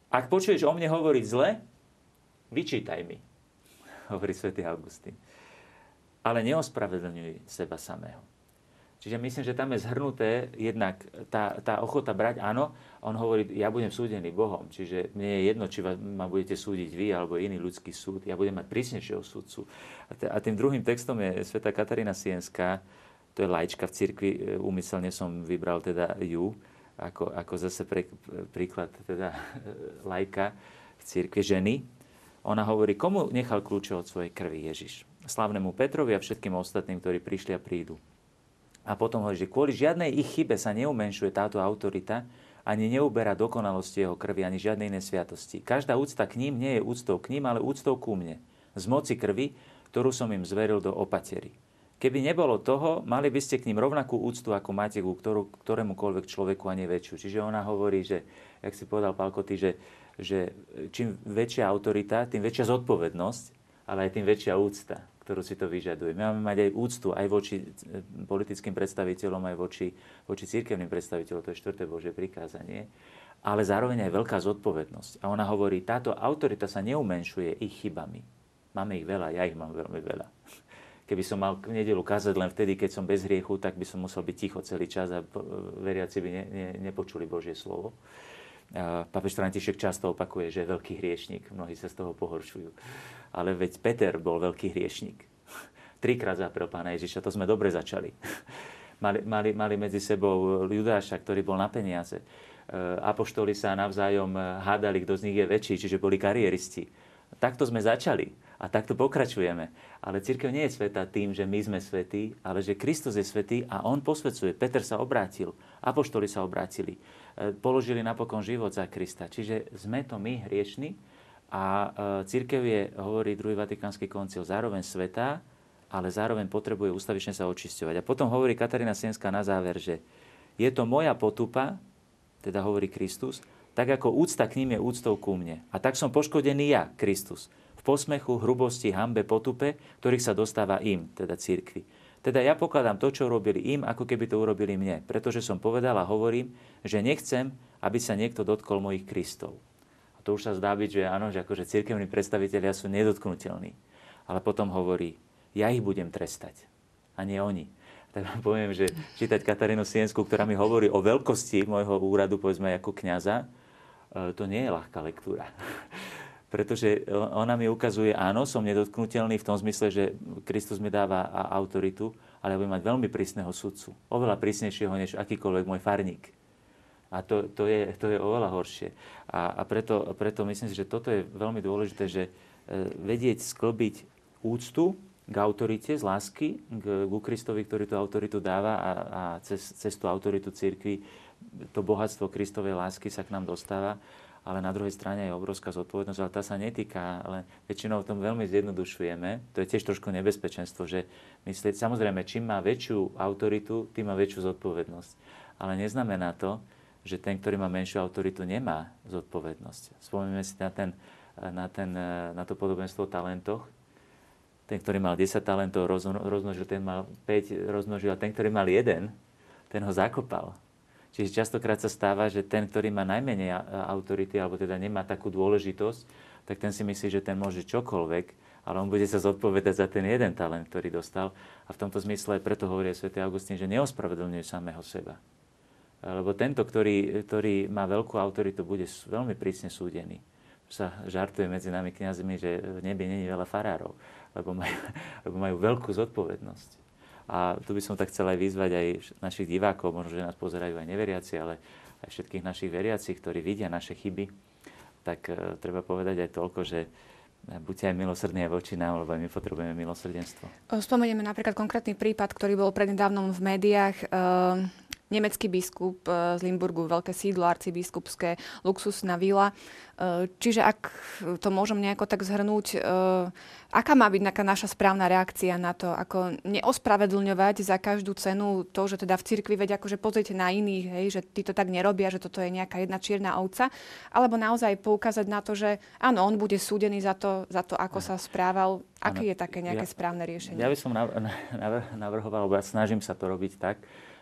Ak počuješ o mne hovoriť zle, vyčítaj mi, hovorí svätý Augustín. Ale neospravedlňuj seba samého. Čiže myslím, že tam je zhrnuté jednak tá, tá ochota brať, áno, on hovorí, ja budem súdený Bohom, čiže mne je jedno, či ma budete súdiť vy alebo iný ľudský súd, ja budem mať prísnejšieho súdcu. A, tým druhým textom je sveta Katarína Sienská, to je lajčka v cirkvi, e, úmyselne som vybral teda ju, ako, ako zase pre, príklad teda e, lajka v cirkvi ženy. Ona hovorí, komu nechal kľúče od svojej krvi Ježiš? Slavnému Petrovi a všetkým ostatným, ktorí prišli a prídu. A potom hovorí, že kvôli žiadnej ich chybe sa neumenšuje táto autorita, ani neuberá dokonalosti jeho krvi, ani žiadnej inej sviatosti. Každá úcta k ním nie je úctou k ním, ale úctou ku mne. Z moci krvi, ktorú som im zveril do opatery. Keby nebolo toho, mali by ste k ním rovnakú úctu, ako máte ku ktorú, ktorémukoľvek človeku a neväčšiu. Čiže ona hovorí, že, jak si povedal Palkoty, že, že čím väčšia autorita, tým väčšia zodpovednosť, ale aj tým väčšia úcta ktorú si to vyžaduje. My máme mať aj úctu aj voči eh, politickým predstaviteľom, aj voči, voči církevným predstaviteľom, to je štvrté Božie prikázanie, ale zároveň aj veľká zodpovednosť. A ona hovorí, táto autorita sa neumenšuje ich chybami. Máme ich veľa, ja ich mám veľmi veľa. Keby som mal nedelu kázať len vtedy, keď som bez hriechu, tak by som musel byť ticho celý čas a veriaci by ne, ne, nepočuli Božie slovo. Papež František často opakuje, že je veľký hriešnik. Mnohí sa z toho pohoršujú. Ale veď Peter bol veľký hriešnik. Trikrát zaprel pána Ježiša, to sme dobre začali. mali, mali, mali medzi sebou Judáša, ktorý bol na peniaze. E, apoštoli sa navzájom hádali, kto z nich je väčší, čiže boli kariéristi. Takto sme začali a takto pokračujeme. Ale církev nie je sveta tým, že my sme svetí, ale že Kristus je svetý a on posvedcuje. Peter sa obrátil, apoštoli sa obrátili. E, položili napokon život za Krista. Čiže sme to my hriešni a e, církev je, hovorí druhý Vatikánsky koncil, zároveň sveta, ale zároveň potrebuje ustavične sa očisťovať. A potom hovorí Katarína Sienská na záver, že je to moja potupa, teda hovorí Kristus, tak ako úcta k ním je úctou ku mne. A tak som poškodený ja, Kristus, v posmechu, hrubosti, hambe, potupe, ktorých sa dostáva im, teda církvi. Teda ja pokladám to, čo robili im, ako keby to urobili mne. Pretože som povedal a hovorím, že nechcem, aby sa niekto dotkol mojich Kristov. To už sa zdá byť, že áno, že akože cirkevní predstavitelia sú nedotknutelní. Ale potom hovorí, ja ich budem trestať. A nie oni. Tak vám poviem, že čítať Katarínu Siensku, ktorá mi hovorí o veľkosti môjho úradu, povedzme, ako kniaza, e, to nie je ľahká lektúra pretože ona mi ukazuje, áno, som nedotknutelný v tom zmysle, že Kristus mi dáva autoritu, ale budem mať veľmi prísneho sudcu. Oveľa prísnejšieho než akýkoľvek môj farník. A to, to, je, to je oveľa horšie. A, a preto, preto myslím si, že toto je veľmi dôležité, že e, vedieť sklbiť úctu k autorite z lásky k, k Kristovi, ktorý tú autoritu dáva a, a cez, cez tú autoritu církvy to bohatstvo Kristovej lásky sa k nám dostáva ale na druhej strane je obrovská zodpovednosť, ale tá sa netýka, ale väčšinou v tom veľmi zjednodušujeme. To je tiež trošku nebezpečenstvo, že myslieť, samozrejme, čím má väčšiu autoritu, tým má väčšiu zodpovednosť. Ale neznamená to, že ten, ktorý má menšiu autoritu, nemá zodpovednosť. Spomíname si na, ten, na, ten, na to podobenstvo o talentoch. Ten, ktorý mal 10 talentov, rozmnožil, ten mal 5, rozmnožil, a ten, ktorý mal jeden, ten ho zakopal Čiže častokrát sa stáva, že ten, ktorý má najmenej autority, alebo teda nemá takú dôležitosť, tak ten si myslí, že ten môže čokoľvek, ale on bude sa zodpovedať za ten jeden talent, ktorý dostal. A v tomto zmysle preto hovorí svätý Augustín, že neospravedlňuje samého seba. Lebo tento, ktorý, ktorý má veľkú autoritu, bude veľmi prísne súdený. Sa žartuje medzi nami kniazmi, že v nebi není veľa farárov, lebo majú, lebo majú veľkú zodpovednosť. A tu by som tak chcel aj vyzvať aj našich divákov, možno, že nás pozerajú aj neveriaci, ale aj všetkých našich veriacich, ktorí vidia naše chyby, tak uh, treba povedať aj toľko, že buďte aj milosrdní aj voči nám, lebo my potrebujeme milosrdenstvo. Spomenieme napríklad konkrétny prípad, ktorý bol prednedávnom v médiách. Uh, nemecký biskup uh, z Limburgu, veľké sídlo arcibiskupské, luxusná vila. Uh, čiže ak to môžem nejako tak zhrnúť, Aká má byť naša správna reakcia na to? Ako neospravedlňovať za každú cenu to, že teda v cirkvi veď akože pozrite na iných, hej, že tí to tak nerobia, že toto je nejaká jedna čierna ovca, alebo naozaj poukázať na to, že áno, on bude súdený za to, za to ako sa správal. Aké je také nejaké ja, správne riešenie? Ja by som navrhoval, lebo ja snažím sa to robiť tak,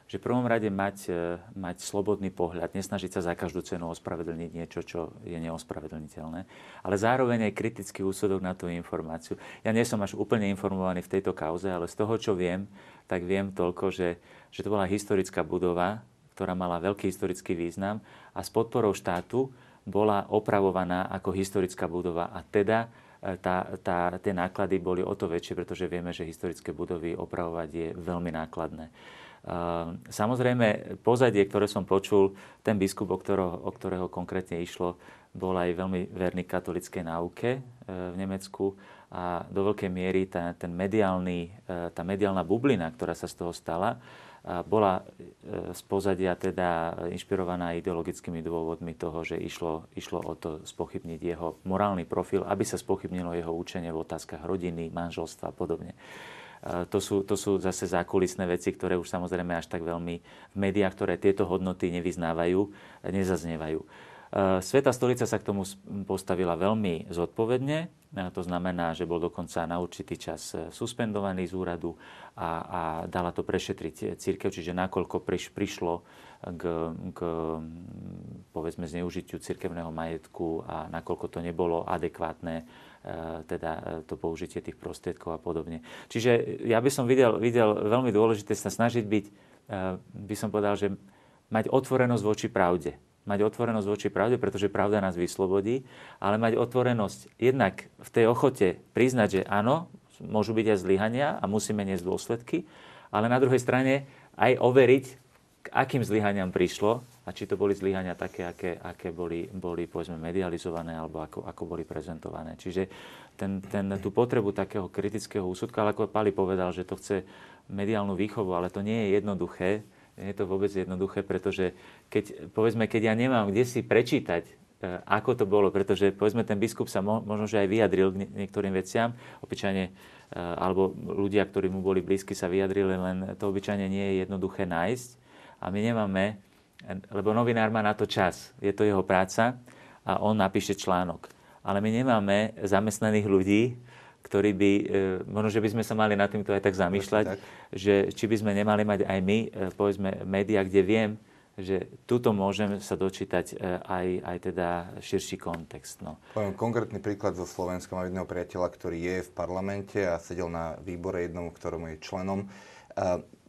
že v prvom rade mať, e, mať slobodný pohľad, nesnažiť sa za každú cenu ospravedlniť niečo, čo je neospravedlniteľné, ale zároveň aj kritický úsudok na tú informáciu. Ja nie som až úplne informovaný v tejto kauze, ale z toho, čo viem, tak viem toľko, že, že to bola historická budova, ktorá mala veľký historický význam a s podporou štátu bola opravovaná ako historická budova a teda e, tá, tá, tie náklady boli o to väčšie, pretože vieme, že historické budovy opravovať je veľmi nákladné. Samozrejme, pozadie, ktoré som počul, ten biskup, o ktorého, o ktorého konkrétne išlo, bol aj veľmi verný katolickej náuke e, v Nemecku a do veľkej miery tá, ten mediálny, e, tá mediálna bublina, ktorá sa z toho stala, bola e, z pozadia teda inšpirovaná ideologickými dôvodmi toho, že išlo, išlo o to spochybniť jeho morálny profil, aby sa spochybnilo jeho učenie v otázkach rodiny, manželstva a podobne. To sú, to sú zase zákulisné veci, ktoré už samozrejme až tak veľmi v médiách, ktoré tieto hodnoty nevyznávajú, nezaznievajú. Sveta stolica sa k tomu postavila veľmi zodpovedne. To znamená, že bol dokonca na určitý čas suspendovaný z úradu a, a dala to prešetriť církev, čiže nakoľko priš, prišlo k, k povedzme zneužitiu církevného majetku a nakoľko to nebolo adekvátne teda to použitie tých prostriedkov a podobne. Čiže ja by som videl, videl veľmi dôležité sa snažiť byť, by som povedal, že mať otvorenosť voči pravde. Mať otvorenosť voči pravde, pretože pravda nás vyslobodí, ale mať otvorenosť jednak v tej ochote priznať, že áno, môžu byť aj zlyhania a musíme niesť dôsledky, ale na druhej strane aj overiť, akým zlyhaniam prišlo a či to boli zlyhania také, aké, aké boli, boli povedzme medializované alebo ako, ako boli prezentované. Čiže ten, ten, tú potrebu takého kritického úsudka, ale ako Pali povedal, že to chce mediálnu výchovu, ale to nie je jednoduché. Nie je to vôbec jednoduché, pretože keď, povedzme, keď ja nemám kde si prečítať, e, ako to bolo, pretože povedzme ten biskup sa mo, možno, že aj vyjadril k niektorým veciam, obyčajne, e, alebo ľudia, ktorí mu boli blízki, sa vyjadrili, len to obyčajne nie je jednoduché nájsť. A my nemáme lebo novinár má na to čas, je to jeho práca a on napíše článok. Ale my nemáme zamestnaných ľudí, ktorí by, e, možno, že by sme sa mali nad týmto aj tak zamýšľať, tak. že či by sme nemali mať aj my, e, povedzme, médiá, kde viem, že tuto môžem sa dočítať e, aj, aj teda širší kontext. No. Poviem konkrétny príklad zo Slovenska. Mám jedného priateľa, ktorý je v parlamente a sedel na výbore jednom, ktorom je členom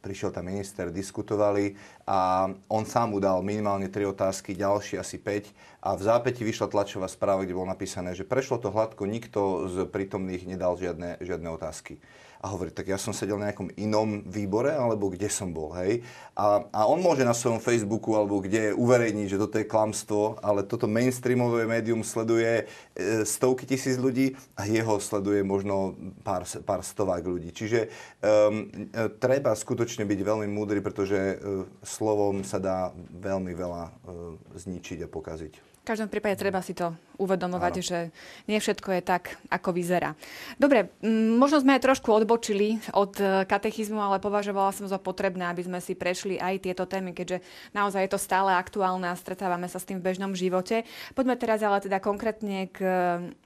prišiel tam minister, diskutovali a on sám udal minimálne tri otázky, ďalšie asi 5 a v zápäti vyšla tlačová správa, kde bolo napísané, že prešlo to hladko, nikto z prítomných nedal žiadne, žiadne otázky a hovorí, tak ja som sedel na nejakom inom výbore, alebo kde som bol, hej. A, a on môže na svojom Facebooku alebo kde uverejniť, že toto je klamstvo, ale toto mainstreamové médium sleduje e, stovky tisíc ľudí a jeho sleduje možno pár, pár stovák ľudí. Čiže um, treba skutočne byť veľmi múdry, pretože uh, slovom sa dá veľmi veľa uh, zničiť a pokaziť každom prípade treba si to uvedomovať, Áno. že nie všetko je tak, ako vyzerá. Dobre, možno sme aj trošku odbočili od e, katechizmu, ale považovala som za potrebné, aby sme si prešli aj tieto témy, keďže naozaj je to stále aktuálne a stretávame sa s tým v bežnom živote. Poďme teraz ale teda konkrétne k,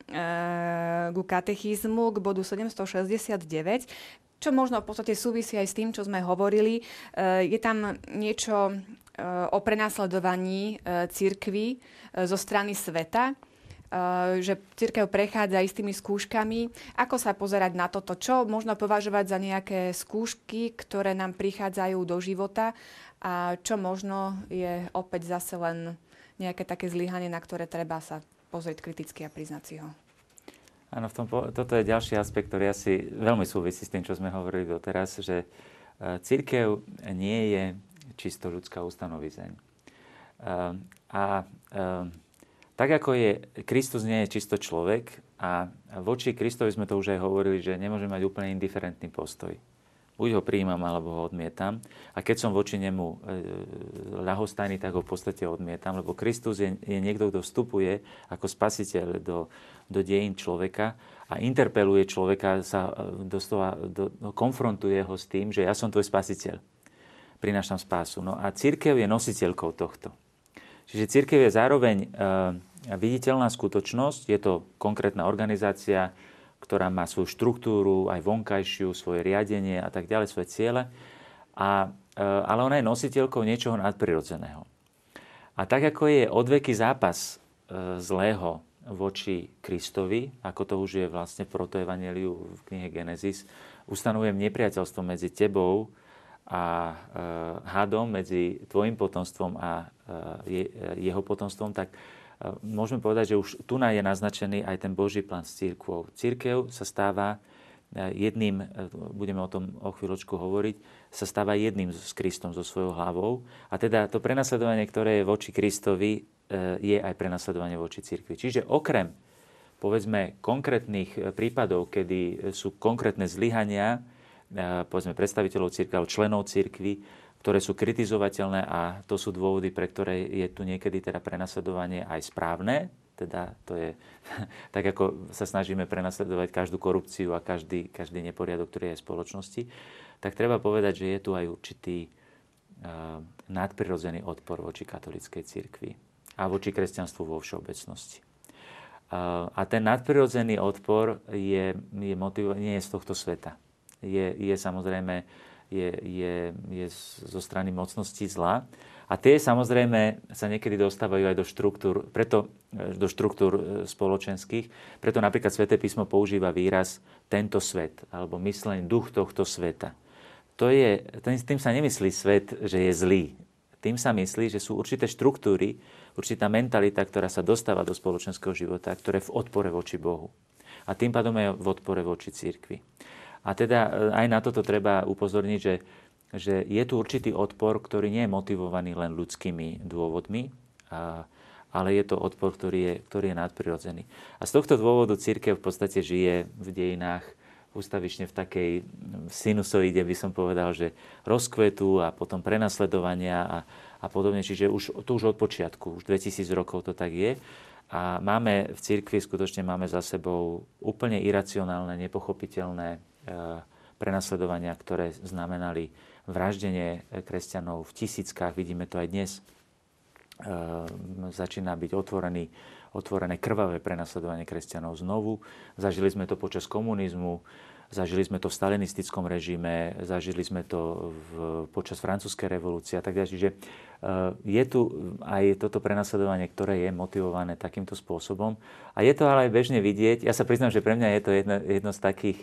e, k katechizmu, k bodu 769, čo možno v podstate súvisí aj s tým, čo sme hovorili. E, je tam niečo o prenasledovaní církvy zo strany sveta, že církev prechádza istými skúškami. Ako sa pozerať na toto? Čo možno považovať za nejaké skúšky, ktoré nám prichádzajú do života a čo možno je opäť zase len nejaké také zlyhanie, na ktoré treba sa pozrieť kriticky a priznať si ho. Áno, v tom, toto je ďalší aspekt, ktorý asi veľmi súvisí s tým, čo sme hovorili doteraz, že e, církev nie je čisto ľudská ustanovizeň. E, a e, tak ako je, Kristus nie je čisto človek a voči Kristovi sme to už aj hovorili, že nemôžeme mať úplne indiferentný postoj. Buď ho príjmam, alebo ho odmietam. A keď som voči nemu e, ľahostajný, tak ho v podstate odmietam, lebo Kristus je, je niekto, kto vstupuje ako spasiteľ do, do dejín človeka a interpeluje človeka, sa e, doslova do, do, konfrontuje ho s tým, že ja som tvoj spasiteľ. Prinášam spásu. No a církev je nositeľkou tohto. Čiže církev je zároveň e, viditeľná skutočnosť, je to konkrétna organizácia, ktorá má svoju štruktúru, aj vonkajšiu, svoje riadenie a tak ďalej, svoje ciele, a, e, ale ona je nositeľkou niečoho nadprirodzeného. A tak ako je odveký zápas e, zlého voči Kristovi, ako to už je vlastne v protoevangeliu v knihe Genesis, ustanovujem nepriateľstvo medzi tebou a e, hadom, medzi tvojim potomstvom a e, jeho potomstvom, tak e, môžeme povedať, že už tu je naznačený aj ten Boží plán s církvou. Církev sa stáva jedným, budeme o tom o chvíľočku hovoriť, sa stáva jedným s Kristom, so svojou hlavou. A teda to prenasledovanie, ktoré je voči Kristovi, je aj prenasledovanie voči církvi. Čiže okrem, povedzme, konkrétnych prípadov, kedy sú konkrétne zlyhania, povedzme predstaviteľov církvy alebo členov církvy, ktoré sú kritizovateľné a to sú dôvody, pre ktoré je tu niekedy teda prenasledovanie aj správne, teda to je tak, ako sa snažíme prenasledovať každú korupciu a každý, každý neporiadok, ktorý je v spoločnosti, tak treba povedať, že je tu aj určitý uh, nadprirodzený odpor voči katolíckej cirkvi a voči kresťanstvu vo všeobecnosti. Uh, a ten nadprirodzený odpor je, je motiv, nie je z tohto sveta je, je samozrejme je, je, je zo strany mocnosti zla. A tie samozrejme sa niekedy dostávajú aj do štruktúr, preto, e, do štruktúr e, spoločenských. Preto napríklad Sveté písmo používa výraz tento svet, alebo myslený duch tohto sveta. To je, tým sa nemyslí svet, že je zlý. Tým sa myslí, že sú určité štruktúry, určitá mentalita, ktorá sa dostáva do spoločenského života, ktoré v odpore voči Bohu. A tým pádom je v odpore voči církvi. A teda e, aj na toto treba upozorniť, že že je tu určitý odpor, ktorý nie je motivovaný len ľudskými dôvodmi, a, ale je to odpor, ktorý je, ktorý je nadprirodzený. A z tohto dôvodu církev v podstate žije v dejinách ustavične v takej sinusoide, by som povedal, že rozkvetu a potom prenasledovania a, a podobne. Čiže už, to už od počiatku, už 2000 rokov to tak je. A máme v cirkvi, skutočne máme za sebou úplne iracionálne, nepochopiteľné prenasledovania, ktoré znamenali vraždenie kresťanov v tisíckach, vidíme to aj dnes, e, začína byť otvorený, otvorené krvavé prenasledovanie kresťanov znovu. Zažili sme to počas komunizmu, zažili sme to v stalinistickom režime, zažili sme to v, počas francúzskej revolúcie a tak ďalej. Čiže e, je tu aj toto prenasledovanie, ktoré je motivované takýmto spôsobom. A je to ale aj bežne vidieť. Ja sa priznám, že pre mňa je to jedno, jedno z takých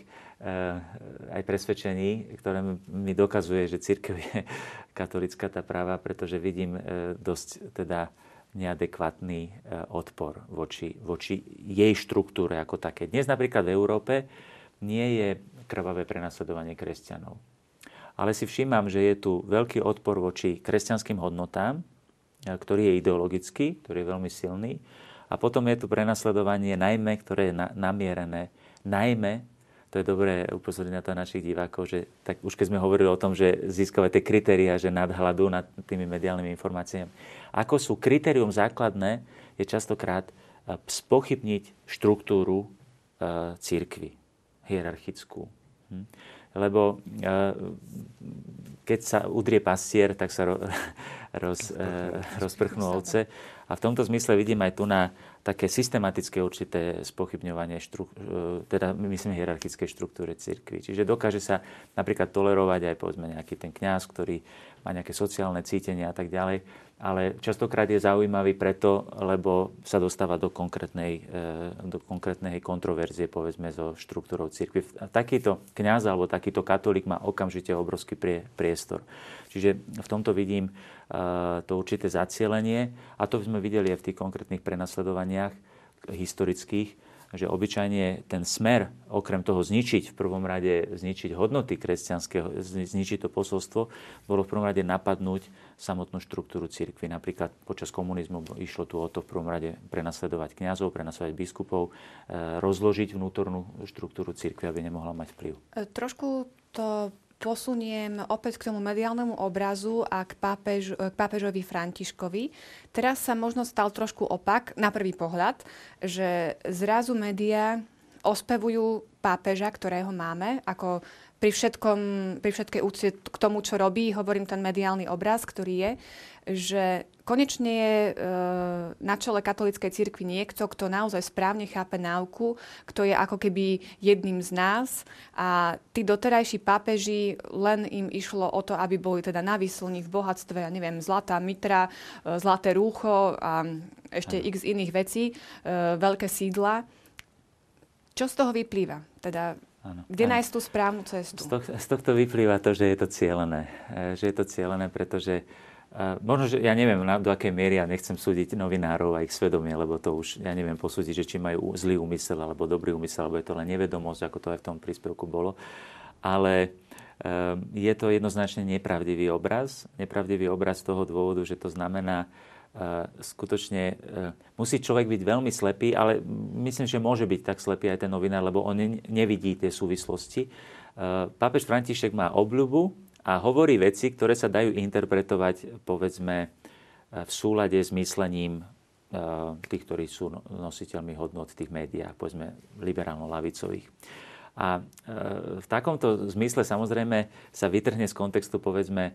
aj presvedčení, ktoré mi dokazuje, že církev je katolická tá práva, pretože vidím eh, dosť teda neadekvátny eh, odpor voči, voči jej štruktúre ako také. Dnes napríklad v Európe nie je krvavé prenasledovanie kresťanov. Ale si všímam, že je tu veľký odpor voči kresťanským hodnotám, ktorý je ideologický, ktorý je veľmi silný. A potom je tu prenasledovanie najmä, ktoré je namierené najmä to je dobré upozorniť na to našich divákov, že tak už keď sme hovorili o tom, že získavať tie kritéria, že nadhľadu nad tými mediálnymi informáciami, ako sú kritérium základné, je častokrát eh, spochybniť štruktúru uh, církvy, hierarchickú. Hm? Lebo uh, keď sa udrie pastier, tak sa ro, roz, uh, rozprchnú ovce. A v tomto zmysle vidím aj tu na také systematické určité spochybňovanie, štru, e, teda myslím hierarchické štruktúry cirkvi. Čiže dokáže sa napríklad tolerovať aj povedzme nejaký ten kňaz, ktorý má nejaké sociálne cítenie a tak ďalej, ale častokrát je zaujímavý preto, lebo sa dostáva do konkrétnej, e, do konkrétnej kontroverzie, povedzme, so štruktúrou cirkvi. Takýto kňaz alebo takýto katolík má okamžite obrovský prie, priestor. Čiže v tomto vidím e, to určité zacielenie a to sme videli aj v tých konkrétnych prenasledovaniach historických, že obyčajne ten smer, okrem toho zničiť, v prvom rade zničiť hodnoty kresťanského, zničiť to posolstvo, bolo v prvom rade napadnúť samotnú štruktúru cirkvi. Napríklad počas komunizmu išlo tu o to v prvom rade prenasledovať kňazov, prenasledovať biskupov, e, rozložiť vnútornú štruktúru cirkvi, aby nemohla mať vplyv. E, trošku to posuniem opäť k tomu mediálnemu obrazu a k, pápež, k pápežovi Františkovi. Teraz sa možno stal trošku opak, na prvý pohľad, že zrazu médiá ospevujú pápeža, ktorého máme, ako pri, všetkom, pri všetkej úcte k tomu, čo robí, hovorím ten mediálny obraz, ktorý je, že konečne je e, na čele katolíckej cirkvi niekto, kto naozaj správne chápe náuku, kto je ako keby jedným z nás a tí doterajší pápeži len im išlo o to, aby boli teda na výslni v bohatstve, ja neviem, zlatá mitra, e, zlaté rúcho a ešte x iných vecí, e, veľké sídla. Čo z toho vyplýva? Teda Áno, Kde áno. nájsť tú správnu cestu? Z, to, z tohto vyplýva to, že je to cieľené. Že je to cieľené, pretože Možno, že ja neviem, do akej miery ja nechcem súdiť novinárov a ich svedomie, lebo to už ja neviem posúdiť, že či majú zlý úmysel alebo dobrý úmysel, alebo je to len nevedomosť, ako to aj v tom príspevku bolo. Ale um, je to jednoznačne nepravdivý obraz. Nepravdivý obraz z toho dôvodu, že to znamená, uh, skutočne uh, musí človek byť veľmi slepý, ale myslím, že môže byť tak slepý aj ten novinár, lebo on nevidí tie súvislosti. Uh, pápež František má obľubu, a hovorí veci, ktoré sa dajú interpretovať, povedzme, v súlade s myslením eh, tých, ktorí sú no, nositeľmi hodnot v tých médiách, povedzme liberálno-lavicových. A eh, v takomto zmysle samozrejme sa vytrhne z kontextu, povedzme,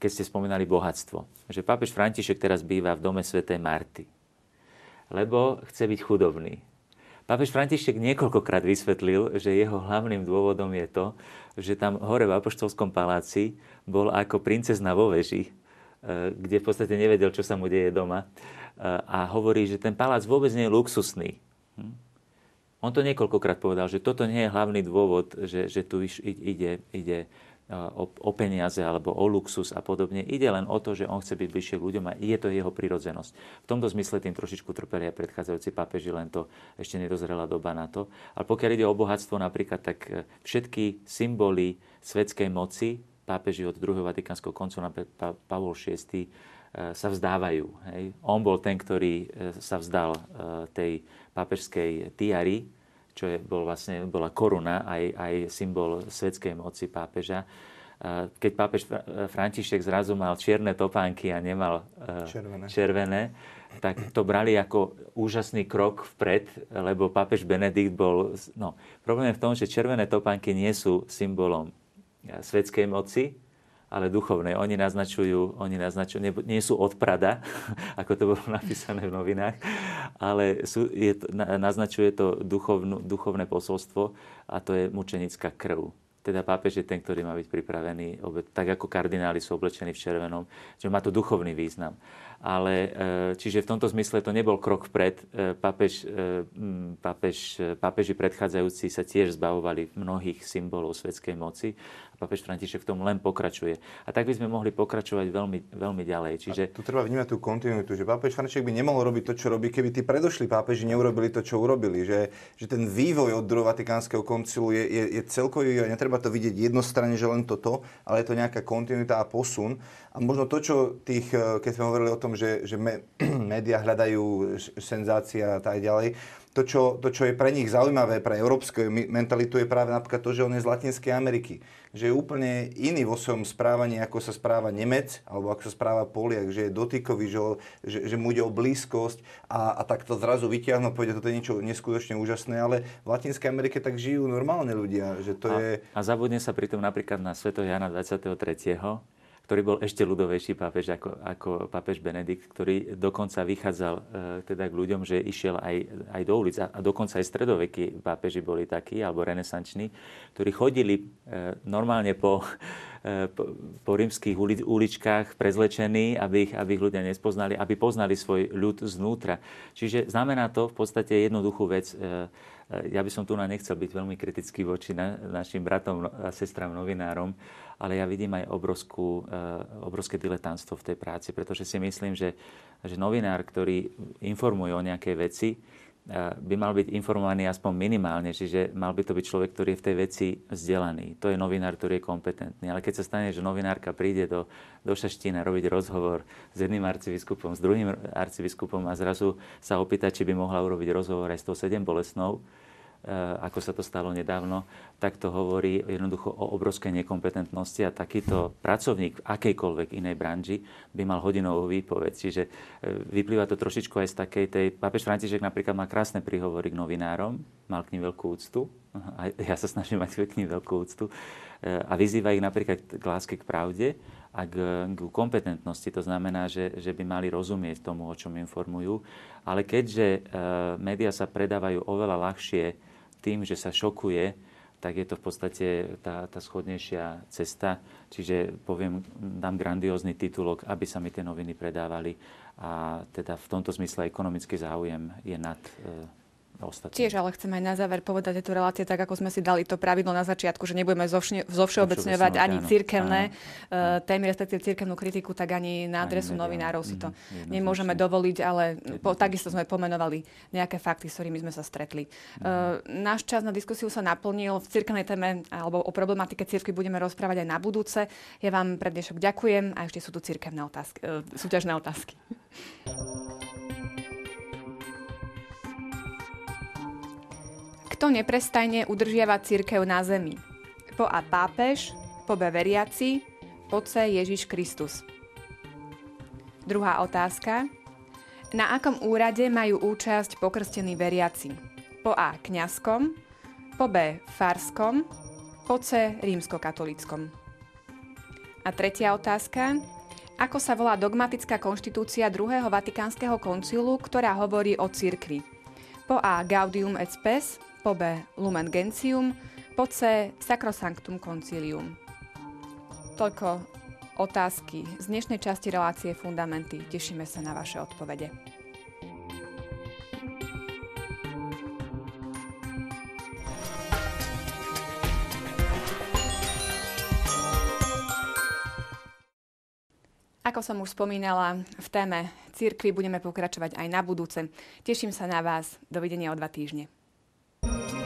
keď ste spomínali bohatstvo. Že pápež František teraz býva v dome svätej Marty, lebo chce byť chudobný. Pápež František niekoľkokrát vysvetlil, že jeho hlavným dôvodom je to, že tam hore v Apoštolskom paláci bol ako princezna vo veži kde v podstate nevedel, čo sa mu deje doma. A hovorí, že ten palác vôbec nie je luxusný. Hm? On to niekoľkokrát povedal, že toto nie je hlavný dôvod, že, že tu ide, ide o, o peniaze alebo o luxus a podobne. Ide len o to, že on chce byť bližšie k ľuďom a je to jeho prirodzenosť. V tomto zmysle tým trošičku trpeli aj predchádzajúci pápeži, len to ešte nedozrela doba na to. Ale pokiaľ ide o bohatstvo napríklad, tak e, všetky symboly svetskej moci, pápeži od druhého Vatikánskeho koncu na Pavol VI e, sa vzdávajú. Hej. On bol ten, ktorý e, sa vzdal tej pápežskej tiary, čo je, bol vlastne, bola koruna, aj, aj symbol svetskej moci pápeža. Keď pápež František zrazu mal čierne topánky a nemal e, červené, červené tak to brali ako úžasný krok vpred, lebo pápež Benedikt bol... No, problém je v tom, že červené topánky nie sú symbolom e, svetskej moci, ale duchovnej. Oni naznačujú, oni naznačujú nie, nie sú od Prada, ako to bolo napísané v novinách, ale sú, je naznačuje to duchovnú, duchovné posolstvo a to je mučenická krv. Teda pápež je ten, ktorý má byť pripravený, tak ako kardináli sú oblečení v červenom, že má to duchovný význam ale e, čiže v tomto zmysle to nebol krok vpred. E, pápež, e, pápež, pápeži predchádzajúci sa tiež zbavovali mnohých symbolov svetskej moci a pápež František v tom len pokračuje. A tak by sme mohli pokračovať veľmi, veľmi ďalej. Čiže... A tu treba vnímať tú kontinuitu, že pápež František by nemohol robiť to, čo robí, keby tí predošli pápeži neurobili to, čo urobili. Že, že ten vývoj od druhého Vatikánskeho koncilu je, je, je celkový a netreba to vidieť jednostranne, že len toto, ale je to nejaká kontinuita a posun. A možno to, čo tých, keď sme hovorili o tom, že, že médiá hľadajú senzácia a tak ďalej. To čo, to, čo je pre nich zaujímavé, pre európsku mentalitu, je práve napríklad to, že on je z Latinskej Ameriky. Že je úplne iný vo svojom správaní, ako sa správa Nemec, alebo ako sa správa Poliak, že je dotykový, že, že, že mu ide o blízkosť a, a tak to zrazu vyťahnu, povedia, toto je niečo neskutočne úžasné, ale v Latinskej Amerike tak žijú normálne ľudia. Že to a, je... a zabudne sa pritom napríklad na Sveto Jana 23 ktorý bol ešte ľudovejší pápež ako, ako pápež Benedikt, ktorý dokonca vychádzal e, teda k ľuďom, že išiel aj, aj do ulic. A, a dokonca aj stredovekí pápeži boli takí, alebo renesanční, ktorí chodili e, normálne po, e, po, po rímskych uli, uličkách prezlečení, aby ich, aby ich ľudia nespoznali, aby poznali svoj ľud znútra. Čiže znamená to v podstate jednoduchú vec. E, e ja by som tu na nechcel byť veľmi kritický voči na, našim bratom a sestram novinárom, ale ja vidím aj obrovskú, eh, obrovské diletantstvo v tej práci, pretože si myslím, že, že novinár, ktorý informuje o nejakej veci, eh, by mal byť informovaný aspoň minimálne, čiže mal by to byť človek, ktorý je v tej veci vzdelaný. To je novinár, ktorý je kompetentný. Ale keď sa stane, že novinárka príde do, do Šaštína robiť rozhovor s jedným arcibiskupom, s druhým arcibiskupom a zrazu sa opýta, či by mohla urobiť rozhovor aj s tou sedem bolesnou, ako sa to stalo nedávno, tak to hovorí jednoducho o obrovskej nekompetentnosti a takýto pracovník v akejkoľvek inej branži by mal hodinovú výpoveď. Čiže eh, vyplýva to trošičku aj z takej tej... Pápež František napríklad má krásne príhovory k novinárom, mal k ním veľkú úctu, a ja sa snažím mať k ním veľkú úctu, eh, a vyzýva ich napríklad k láske k pravde a k, k kompetentnosti. To znamená, že, že by mali rozumieť tomu, o čom informujú. Ale keďže médiá sa predávajú oveľa ľahšie tým, že sa šokuje, tak je to v podstate tá, tá schodnejšia cesta. Čiže poviem, dám grandiózny titulok, aby sa mi tie noviny predávali. A teda v tomto zmysle ekonomický záujem je nad e, ostatní. Tiež ale chcem aj na záver povedať tieto relácie tak, ako sme si dali to pravidlo na začiatku, že nebudeme zovšeobecňovať ani cirkevné uh, témy, respektíve cirkevnú kritiku, tak ani na adresu ani novinárov si to mm, nemôžeme dovoliť, ale po, takisto sme pomenovali nejaké fakty, s ktorými sme sa stretli. Uh, náš čas na diskusiu sa naplnil. V cirkevnej téme alebo o problematike cirkvi budeme rozprávať aj na budúce. Ja vám pre dnešok ďakujem a ešte sú tu cirkevné otázky, uh, súťažné otázky. Kto neprestajne udržiava církev na zemi? Po A pápež, po B veriaci, po C Ježiš Kristus. Druhá otázka. Na akom úrade majú účasť pokrstení veriaci? Po A kňazskom, po B farskom, po C rímskokatolickom. A tretia otázka. Ako sa volá dogmatická konštitúcia druhého Vatikánskeho koncilu, ktorá hovorí o cirkvi? Po A Gaudium et Spes, po B Lumen Gentium, po C Sacrosanctum Concilium. Toľko otázky z dnešnej časti relácie Fundamenty. Tešíme sa na vaše odpovede. Ako som už spomínala, v téme církvy budeme pokračovať aj na budúce. Teším sa na vás. Dovidenia o dva týždne. Thank you.